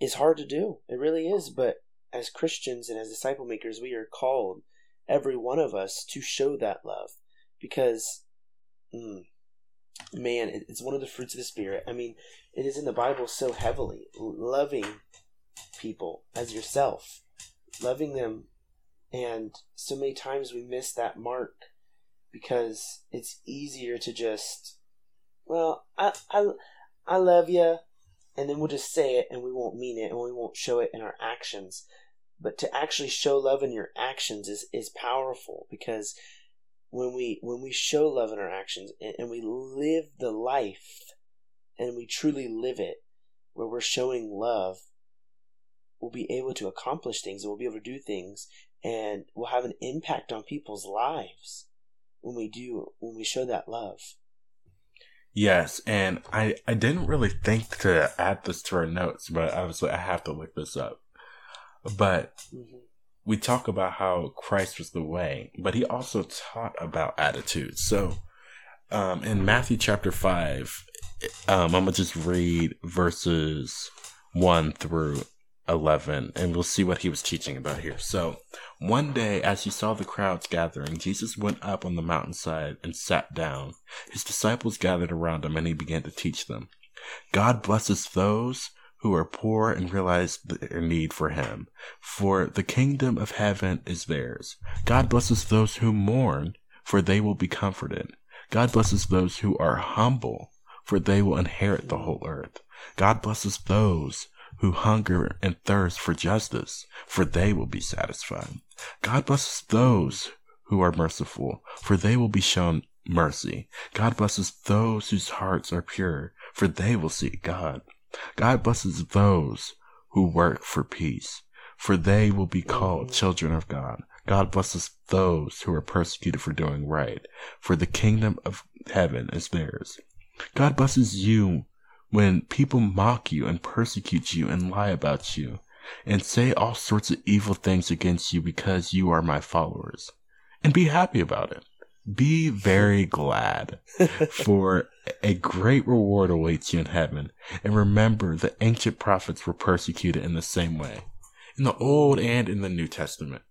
S4: is hard to do it really is but as Christians and as disciple makers, we are called, every one of us, to show that love because, mm, man, it's one of the fruits of the Spirit. I mean, it is in the Bible so heavily. Loving people as yourself, loving them. And so many times we miss that mark because it's easier to just, well, I, I, I love you and then we'll just say it and we won't mean it and we won't show it in our actions. But to actually show love in your actions is is powerful because when we when we show love in our actions and, and we live the life and we truly live it where we're showing love we'll be able to accomplish things and we'll be able to do things and we'll have an impact on people's lives when we do when we show that love
S1: Yes, and I I didn't really think to add this to our notes, but obviously I have to look this up. But we talk about how Christ was the way, but he also taught about attitudes. So, um, in Matthew chapter 5, um, I'm going to just read verses 1 through 11, and we'll see what he was teaching about here. So, one day, as he saw the crowds gathering, Jesus went up on the mountainside and sat down. His disciples gathered around him, and he began to teach them. God blesses those who are poor and realize their need for him, for the kingdom of heaven is theirs. God blesses those who mourn, for they will be comforted. God blesses those who are humble, for they will inherit the whole earth. God blesses those who hunger and thirst for justice, for they will be satisfied. God blesses those who are merciful, for they will be shown mercy. God blesses those whose hearts are pure, for they will see God. God blesses those who work for peace, for they will be called children of God. God blesses those who are persecuted for doing right, for the kingdom of heaven is theirs. God blesses you when people mock you and persecute you and lie about you and say all sorts of evil things against you because you are my followers. And be happy about it. Be very glad, (laughs) for a great reward awaits you in heaven. And remember, the ancient prophets were persecuted in the same way. In the Old and in the New Testament,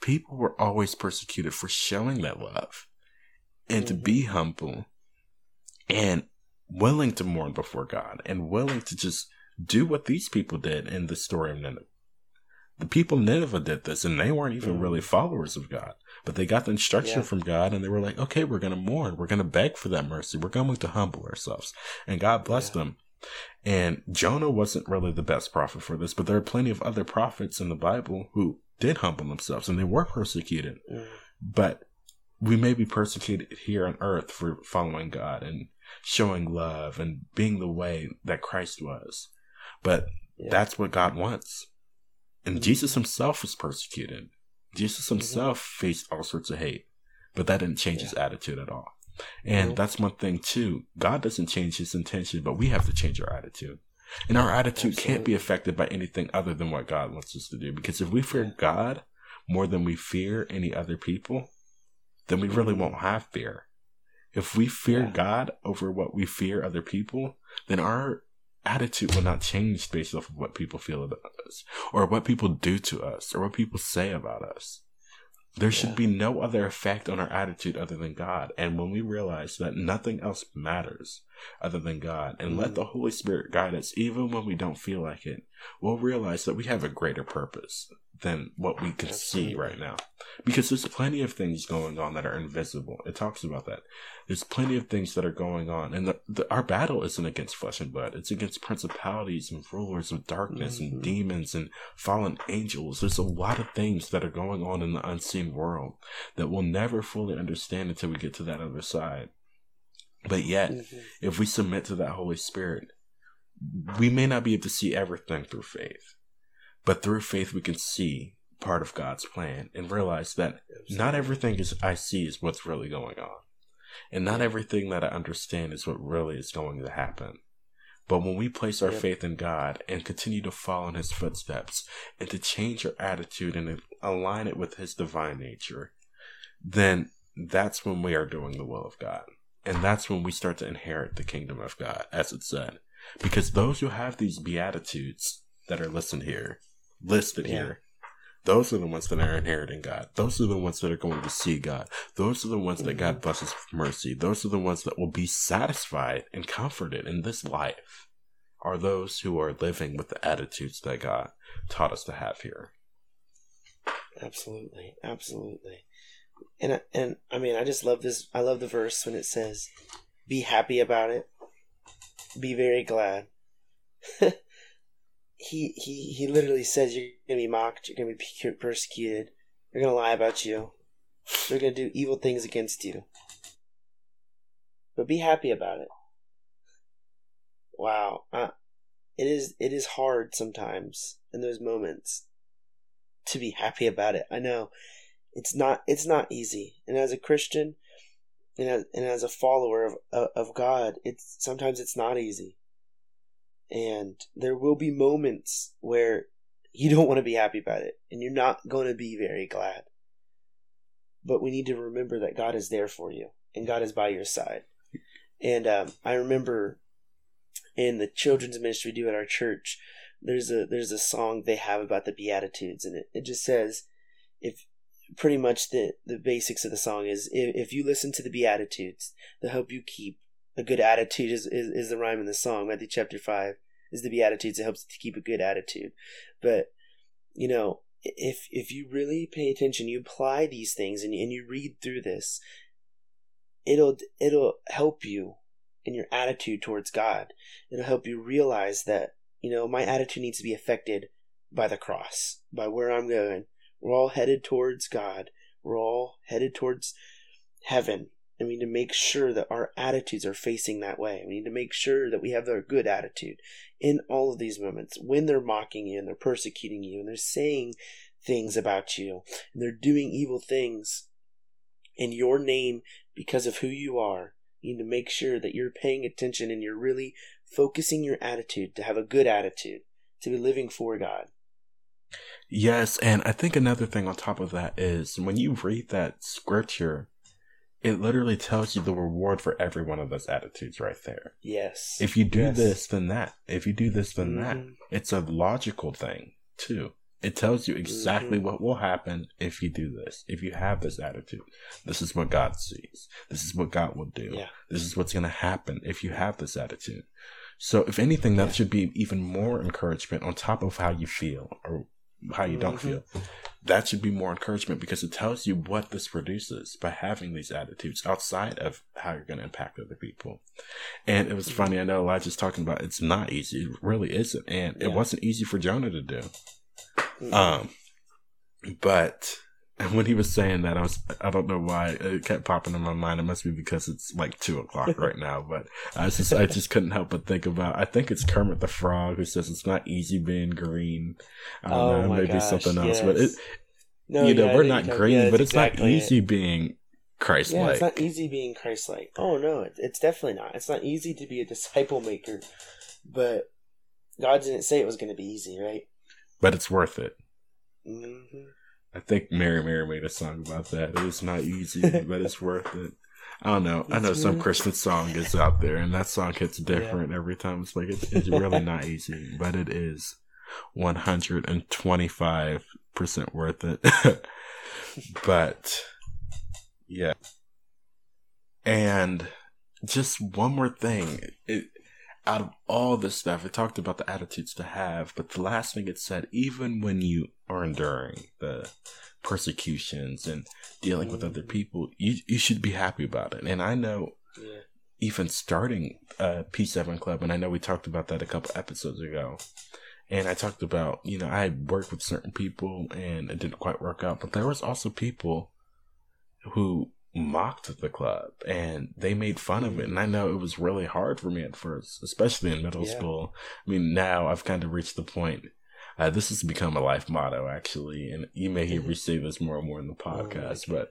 S1: people were always persecuted for showing that love and to be mm-hmm. humble and willing to mourn before God and willing to just do what these people did in the story of Nineveh. The people of Nineveh did this, and they weren't even really followers of God, but they got the instruction
S4: Yeah.
S1: from God, and they were like, "Okay, we're going to mourn. We're going to beg for that mercy. We're going to humble ourselves." And God blessed them. And Jonah wasn't really the best prophet for this, but there are plenty of other prophets in the Bible who did humble themselves, and they were persecuted.
S4: Mm.
S1: But we may be persecuted here on earth for following God and showing love and being the way that Christ was. But
S4: Yeah.
S1: that's what God wants. And
S4: Mhm.
S1: Jesus himself was persecuted. Jesus himself faced all sorts of hate, but that didn't change his attitude at all. And
S4: Nope.
S1: that's one thing too. God doesn't change his intention, but we have to change our attitude. And our attitude can't be affected by anything other than what God wants us to do. Because if we fear God more than we fear any other people, then we really won't have fear. If we fear
S4: Yeah.
S1: God over what we fear other people, then our attitude will not change based off of what people feel about us or what people do to us or what people say about us. There should
S4: Yeah.
S1: be no other effect on our attitude other than God. And when we realize that nothing else matters other than God and let
S4: Mhm.
S1: the Holy Spirit guide us, even when we don't feel like it, we'll realize that we have a greater purpose than what we can see right now. Because there's plenty of things going on that are invisible. It talks about that. There's plenty of things that are going on. And the, the, our battle isn't against flesh and blood, it's against principalities and rulers of darkness
S4: Mhm.
S1: and demons and fallen angels. There's a lot of things that are going on in the unseen world that we'll never fully understand until we get to that other side. But yet,
S4: Mhm.
S1: if we submit to that Holy Spirit, we may not be able to see everything through faith, but through faith we can see part of God's plan and realize that not everything is I see is what's really going on. And not everything that I understand is what really is going to happen. But when we place our
S4: Yep.
S1: faith in God and continue to follow in his footsteps and to change our attitude and align it with his divine nature, then that's when we are doing the will of God. And that's when we start to inherit the kingdom of God, as it said. Because those who have these beatitudes that are listed here, listed
S4: Yeah.
S1: here, those are the ones that are inheriting God. Those are the ones that are going to see God. Those are the ones that God mm-hmm. blesses with mercy. Those are the ones that will be satisfied and comforted in this life. Are those who are living with the attitudes that God taught us to have here.
S4: Absolutely, absolutely. And I- and I mean, I just love this. I love the verse when it says, "Be happy about it. Be very glad." (laughs) he he he literally says you're gonna be mocked. You're gonna be persecuted. They're gonna lie about you. They're gonna do evil things against you. But be happy about it. Wow, uh, it is it is hard sometimes in those moments to be happy about it. I know it's not it's not easy, and as a Christian, and as, and as a follower of of God, it's sometimes it's not easy, and there will be moments where you (laughs) don't want to be happy about it, and you're not going to be very glad. But we need to remember that God is there for you, and God is by your side. And um, I remember in the children's ministry we do at our church, there's a there's a song they have about the beatitudes and it, it just says if pretty much the the basics of the song is if, if you listen to the beatitudes they'll help you keep a good attitude is, is, is the rhyme in the song matthew chapter 5 is the beatitudes it helps to keep a good attitude but you know if if you really pay attention you apply these things and, and you read through this it'll it'll help you in your attitude towards god it'll help you realize that you know, my attitude needs to be affected by the cross, by where I'm going. We're all headed towards God. We're all headed towards heaven. And we need to make sure that our attitudes are facing that way. We need to make sure that we have a good attitude in all of these moments when they're mocking you and they're persecuting you and they're saying things about you and they're doing evil things in your name because of who you are. You need to make sure that you're paying attention and you're really focusing your attitude to have a good attitude, to be living for God.
S1: Yes, and I think another thing on top of that is when you read that scripture, it literally tells you the reward for every one of those attitudes right there.
S4: Yes.
S1: If you do
S4: Yes.
S1: this, then that. If you do this, then that.
S4: Mhm.
S1: It's a logical thing, too. It tells you exactly
S4: Mhm.
S1: what will happen if you do this. If you have this attitude, this is what God sees. This is what God will do.
S4: Yeah.
S1: This is what's going to happen if you have this attitude. So, if anything, that should be even more encouragement on top of how you feel or how you don't
S4: Mhm.
S1: feel. That should be more encouragement because it tells you what this produces by having these attitudes outside of how you're going to impact other people. And it was
S4: Mm-hmm.
S1: funny. I know Elijah's talking about it's not easy. It really isn't. And it wasn't easy for Jonah to do.
S4: Mhm.
S1: Um, but when he was saying that, I was I don't know why it kept popping in my mind. It must be because it's like two o'clock (laughs) right now. But I just I just couldn't help but think about. I think it's Kermit the Frog who says it's not easy being green. I don't
S4: Oh
S1: know,
S4: my
S1: maybe
S4: gosh,
S1: something else. But it,
S4: no,
S1: you know,
S4: yeah,
S1: we're not green,
S4: yeah,
S1: but it's
S4: exactly
S1: not
S4: it.
S1: easy being Christ-like.
S4: Yeah,
S1: like.
S4: it's not easy being Christ-like. Oh no, it, it's definitely not. It's not easy to be a disciple maker, but God didn't say it was going to be easy, right?
S1: but it's worth it.
S4: hmm
S1: I think Mary Mary made a song about that. It's not easy, (laughs) but it's worth it. I don't know. I know some Christmas song is out there, and that song hits different yeah. every time. It's like it's, it's really not easy, (laughs) but it is one hundred and twenty-five percent worth it. (laughs) but yeah, and just one more thing. It, out of all this stuff, it talked about the attitudes to have, but the last thing it said, even when you are enduring the persecutions and dealing with other mm. people, you you should be happy about it. And I know yeah. even starting a P7 club, and I know we talked about that a couple episodes ago. And I talked about, you know, I worked with certain people and it didn't quite work out, but there was also people who mocked the club and they made fun of it. And I know it was really hard for me at first, especially in middle yeah. school. I mean, now I've kind of reached the point. Uh, this has become a life motto, actually, and you may hear me say this more and more in the oh podcast. Oh but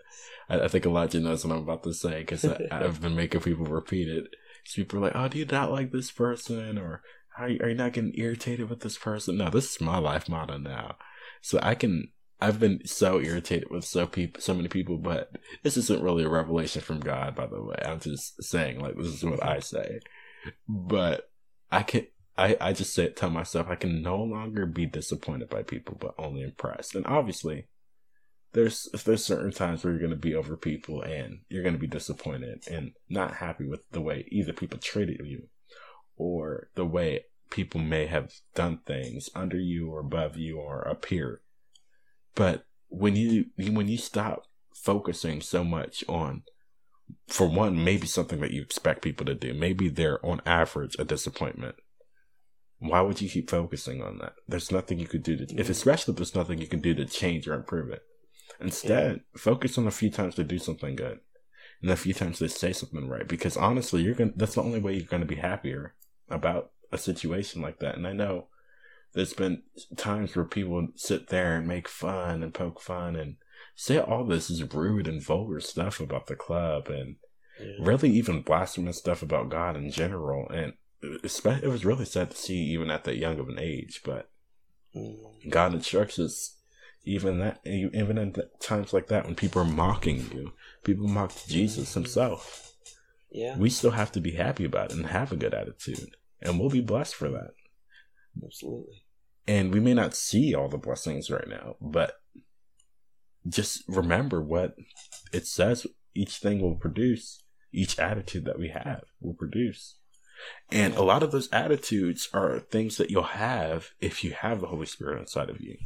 S1: I, I, think Elijah knows what I'm about to say because I've been making people repeat it. So people are like, "Oh, do you not like this person?" or "Are you, are you not getting irritated with this person?" No, this is my life motto now, so I can I've been so irritated with so people, so many people, but this isn't really a revelation from God, by the way. I'm just saying, like, this is what I mm-hmm. say. But I can, I, I just say, tell myself I can no longer be disappointed by people, but only impressed. And obviously, there's there's certain times where you're going to be over people and you're going to be disappointed and not happy with the way either people treated you or the way people may have done things under you or above you or appear but when you when you stop focusing so much on for one, maybe something that you expect people to do, maybe they're on average a disappointment. Why would you keep focusing on that? There's nothing you could do to, if especially if there's nothing you can do to change or improve it. Instead, yeah. focus on a few times to do something good, and a few times to say something right. Because honestly, you're gonna. That's the only way you're gonna be happier about a situation like that. And I know there's been times where people sit there and make fun and poke fun and say all this is rude and vulgar stuff about the club and yeah. really even blasphemous stuff about God in general. And it was really sad to see even at that young of an age. But mm. God instructs us even that even in times like that when people are mocking you, people mock Jesus. Himself.
S4: Yeah,
S1: we still have to be happy about it and have a good attitude, and we'll be blessed for that.
S4: Absolutely.
S1: And we may not see all the blessings right now, but just remember what it says each thing will produce, each attitude that we have will produce. And a lot of those attitudes are things that you'll have if you have the Holy Spirit inside of you.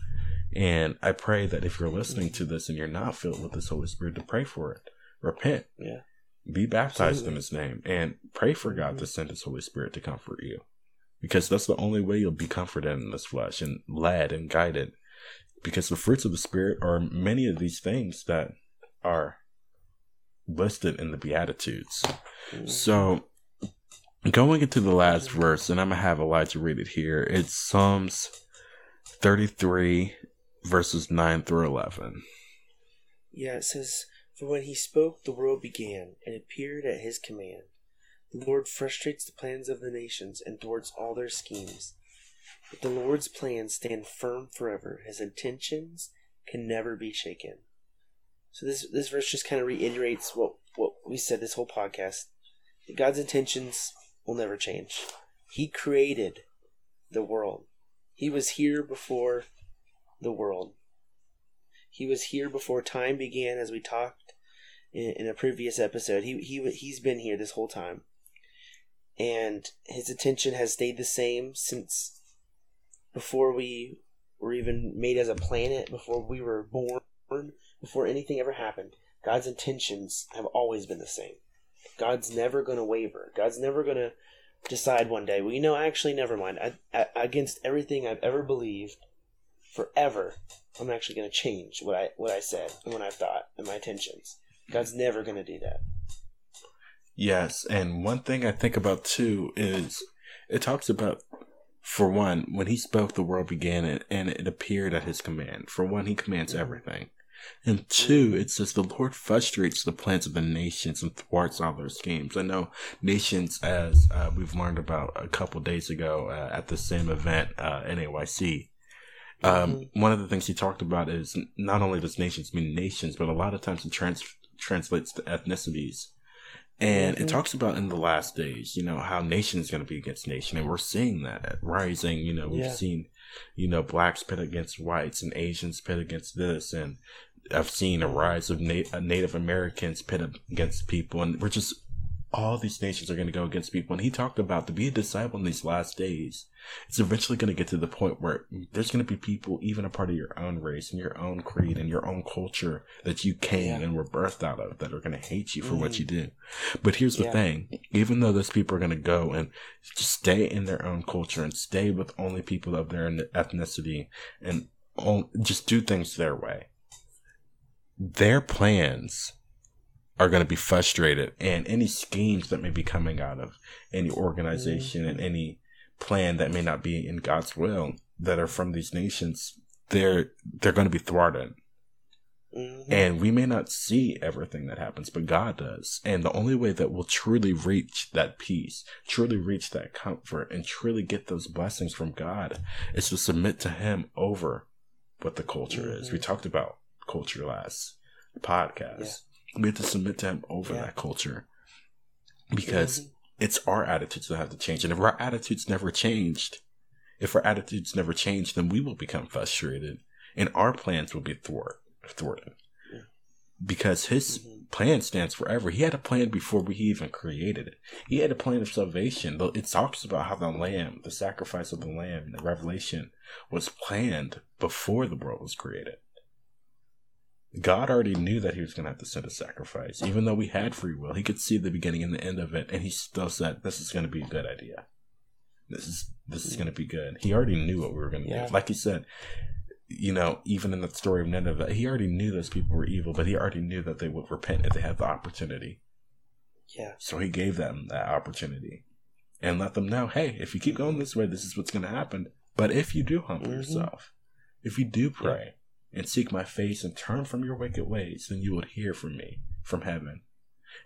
S1: And I pray that if you're listening to this and you're not filled with this Holy Spirit, to pray for it. Repent.
S4: Yeah.
S1: Be baptized Absolutely. in His name and pray for God mm-hmm. to send His Holy Spirit to comfort you because that's the only way you'll be comforted in this flesh and led and guided. Because the fruits of the Spirit are many of these things that are listed in the Beatitudes. So, going into the last verse, and I'm going to have Elijah read it here, it's Psalms 33, verses 9 through 11.
S4: Yeah, it says, For when he spoke, the world began, and appeared at his command. The Lord frustrates the plans of the nations and thwarts all their schemes. But the Lord's plans stand firm forever. His intentions can never be shaken. So this this verse just kind of reiterates what what we said this whole podcast. God's intentions will never change. He created the world. He was here before the world. He was here before time began, as we talked in, in a previous episode. He he he's been here this whole time and his attention has stayed the same since before we were even made as a planet, before we were born, before anything ever happened. God's intentions have always been the same. God's never going to waver. God's never going to decide one day, well, you know, actually, never mind. I, I, against everything I've ever believed, forever, I'm actually going to change what I what I said and what I thought and my intentions. God's never going to do that.
S1: Yes, and one thing I think about too is it talks about for one, when he spoke, the world began it, and it appeared at his command. For one, he commands everything. And two, it says the Lord frustrates the plans of the nations and thwarts all their schemes. I know nations, as uh, we've learned about a couple days ago uh, at the same event, uh, NAYC. Um, mm-hmm. One of the things he talked about is not only does nations mean nations, but a lot of times it trans- translates to ethnicities. And
S3: Mhm.
S1: it talks about in the last days, you know, how nation is going to be against nation. And we're seeing that rising. You know, we've
S3: Yeah.
S1: seen, you know, blacks pit against whites and Asians pit against this. And I've seen a rise of Na- uh, Native Americans pit against people. And we're just, all these nations are going to go against people. And he talked about to be a disciple in these last days, it's eventually going to get to the point where there's going to be people, even a part of your own race and your own creed and your own culture that you came
S3: Yeah.
S1: and were birthed out of that are going to hate you for what
S3: Mhm.
S1: you do. But here's the
S3: Yeah.
S1: thing even though those people are going to go and just stay in their own culture and stay with only people of their ethnicity and just do things their way, their plans are going to be frustrated and any schemes that may be coming out of any organization and any plan that may not be in God's will that are from these nations they're they're going to be thwarted.
S4: Mhm.
S1: and we may not see everything that happens but God does. And the only way that we'll truly reach that peace truly reach that comfort and truly get those blessings from God is to submit to him over what the culture is. We
S4: Mhm.
S1: talked about culture last podcast we have to submit to him over
S3: Yeah.
S1: that culture because
S4: Mhm.
S1: it's our attitudes that have to change. And if our attitudes never changed, if our attitudes never change, then we will become frustrated and our plans will be thwart, thwarted.
S4: Yeah.
S1: Because his
S4: Mhm.
S1: plan stands forever. He had a plan before we even created it. He had a plan of salvation. Though It talks about how the lamb, the sacrifice of the lamb the Revelation was planned before the world was created. God already knew that he was going to have to send a sacrifice. Even though we had free will, he could see the beginning and the end of it, and he still said, "This is going to be a good idea. This is this is going to be good." He already knew what we were going to
S3: Yeah.
S1: do. Like he said, you know, even in the story of Nineveh, he already knew those people were evil, but he already knew that they would repent if they had the opportunity.
S4: Yeah.
S1: So he gave them that opportunity and let them know, hey, if you keep going this way, this is what's going to happen. But if you do humble
S4: Mhm.
S1: yourself, if you do pray and seek my face and turn from your wicked ways, then you will hear from me from heaven,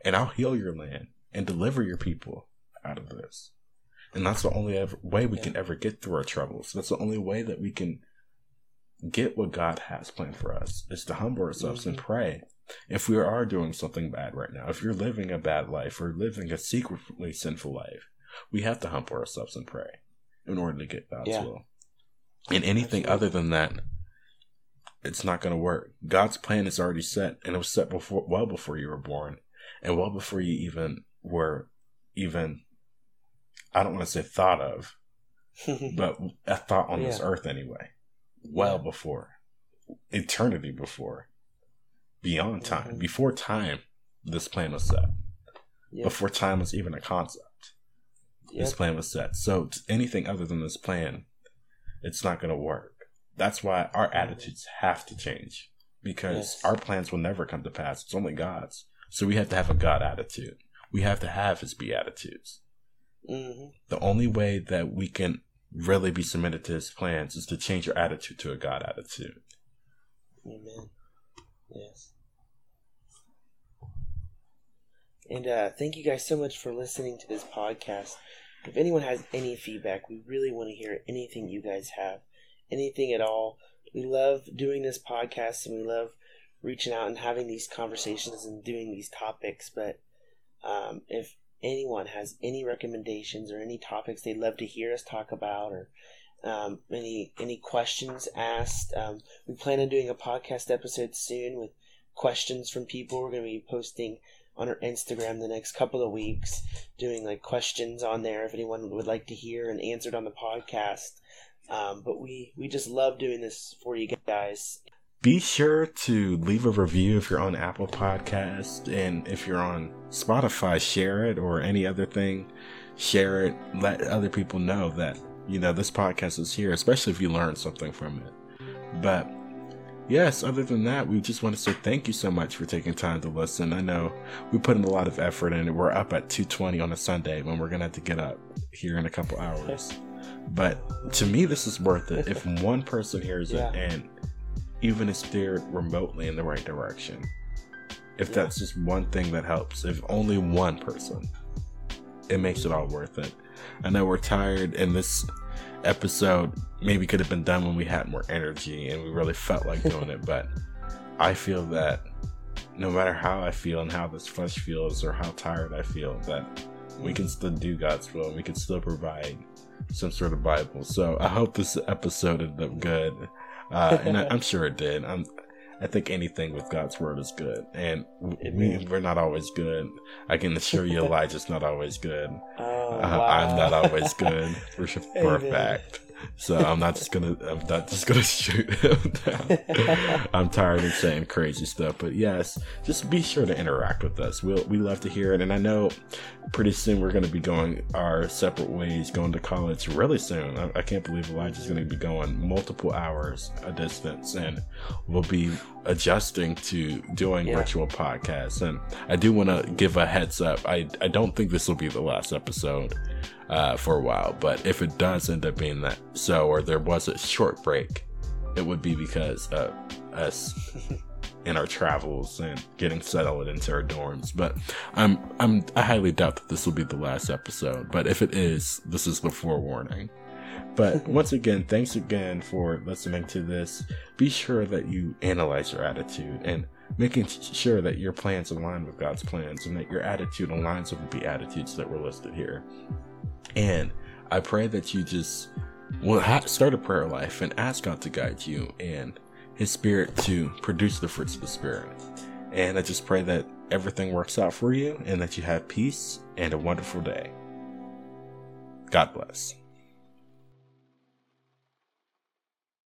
S1: and I'll heal your land and deliver your people out of this. And that's the only ever, way we can ever get through our troubles. That's the only way that we can get what God has planned for us is to humble ourselves and
S4: Mhm.
S1: pray. If we are doing something bad right now, if you're living a bad life or living a secretly sinful life, we have to humble ourselves and pray in order to get God's
S3: Yeah.
S1: will. And anything other than that, it's not going to work. God's plan is already set, and it was set before, well before you were born, and well before you even were, even, I don't want to say thought of, (laughs) but a thought on this earth anyway. Well
S3: Yeah.
S1: before, eternity before, beyond time,
S3: Mhm.
S1: before time, this plan was set.
S3: Yep.
S1: Before time was even a concept, this plan was set. So anything other than this plan, it's not going to work. That's why our attitudes have to change because
S3: Yes.
S1: our plans will never come to pass. It's only God's. So we have to have a God attitude. We have to have His beatitudes.
S4: hmm
S1: The only way that we can really be submitted to His plans is to change our attitude to a God attitude.
S4: Amen. Yes. And uh, thank you guys so much for listening to this podcast. If anyone has any feedback, we really want to hear anything you guys have, anything at all. We love doing this podcast and we love reaching out and having these conversations and doing these topics. But um, if anyone has any recommendations or any topics they'd love to hear us talk about or um, any any questions asked, um, we plan on doing a podcast episode soon with questions from people. We're going to be posting on our Instagram the next couple of weeks, doing like questions on there if anyone would like to hear and answered on the podcast. Um, but we we just love doing this for you guys.
S1: Be sure to leave a review if you're on Apple Podcast and if you're on Spotify, share it or any other thing. Share it. Let other people know that you know this podcast is here, especially if you learn something from it. But yes, other than that, we just want to say thank you so much for taking time to listen. I know we put in a lot of effort and. We're up at 2:20 on a Sunday when we're gonna have to get up here in a couple hours. But to me, this is worth it. If (laughs) one person hears
S3: Yeah.
S1: it and even is steered remotely in the right direction. If
S4: Yeah.
S1: that's just one thing that helps, if only one person, it makes it all worth it. I know we're tired, and this episode maybe could have been done when we had more energy and we really felt like doing it, (laughs) but I feel that no matter how I feel and how this flesh feels or how tired I feel, that we can still do God's will. and We can still provide some sort of Bible. So I hope this episode ended up good, uh, and I, am sure it did. I'm, I think anything with God's word is good, and we, we're not always good. I can assure you, (laughs) Elijah's not always good.
S3: Oh,
S1: uh,
S3: wow.
S1: I'm not always good for, (laughs) for a fact. So I'm not just gonna I'm not just gonna (laughs) shoot him down. I'm tired of saying crazy stuff, but yes, just be sure to interact with us. We'll we love to hear it, and I know pretty soon we're gonna be going our separate ways, going to college really soon. I, I can't believe Elijah's gonna be going multiple hours a distance, and we'll be adjusting to doing
S3: Yeah.
S1: virtual podcasts. And I do want to give a heads up. I I don't think this will be the last episode uh, for a while. But if it does end up being that so, or there was a short break, it would be because of us (laughs) in our travels and getting settled into our dorms. But I'm I'm I highly doubt that this will be the last episode. But if it is, this is the forewarning. But (laughs) once again, thanks again for listening to this. Be sure that you analyze your attitude and making sure that your plans align with God's plans and that your attitude aligns with the attitudes that were listed here. And I pray that you just will start a prayer life and ask God to guide you and His Spirit to produce the fruits of the Spirit. And I just pray that everything works out for you and that you have peace and a wonderful day. God bless.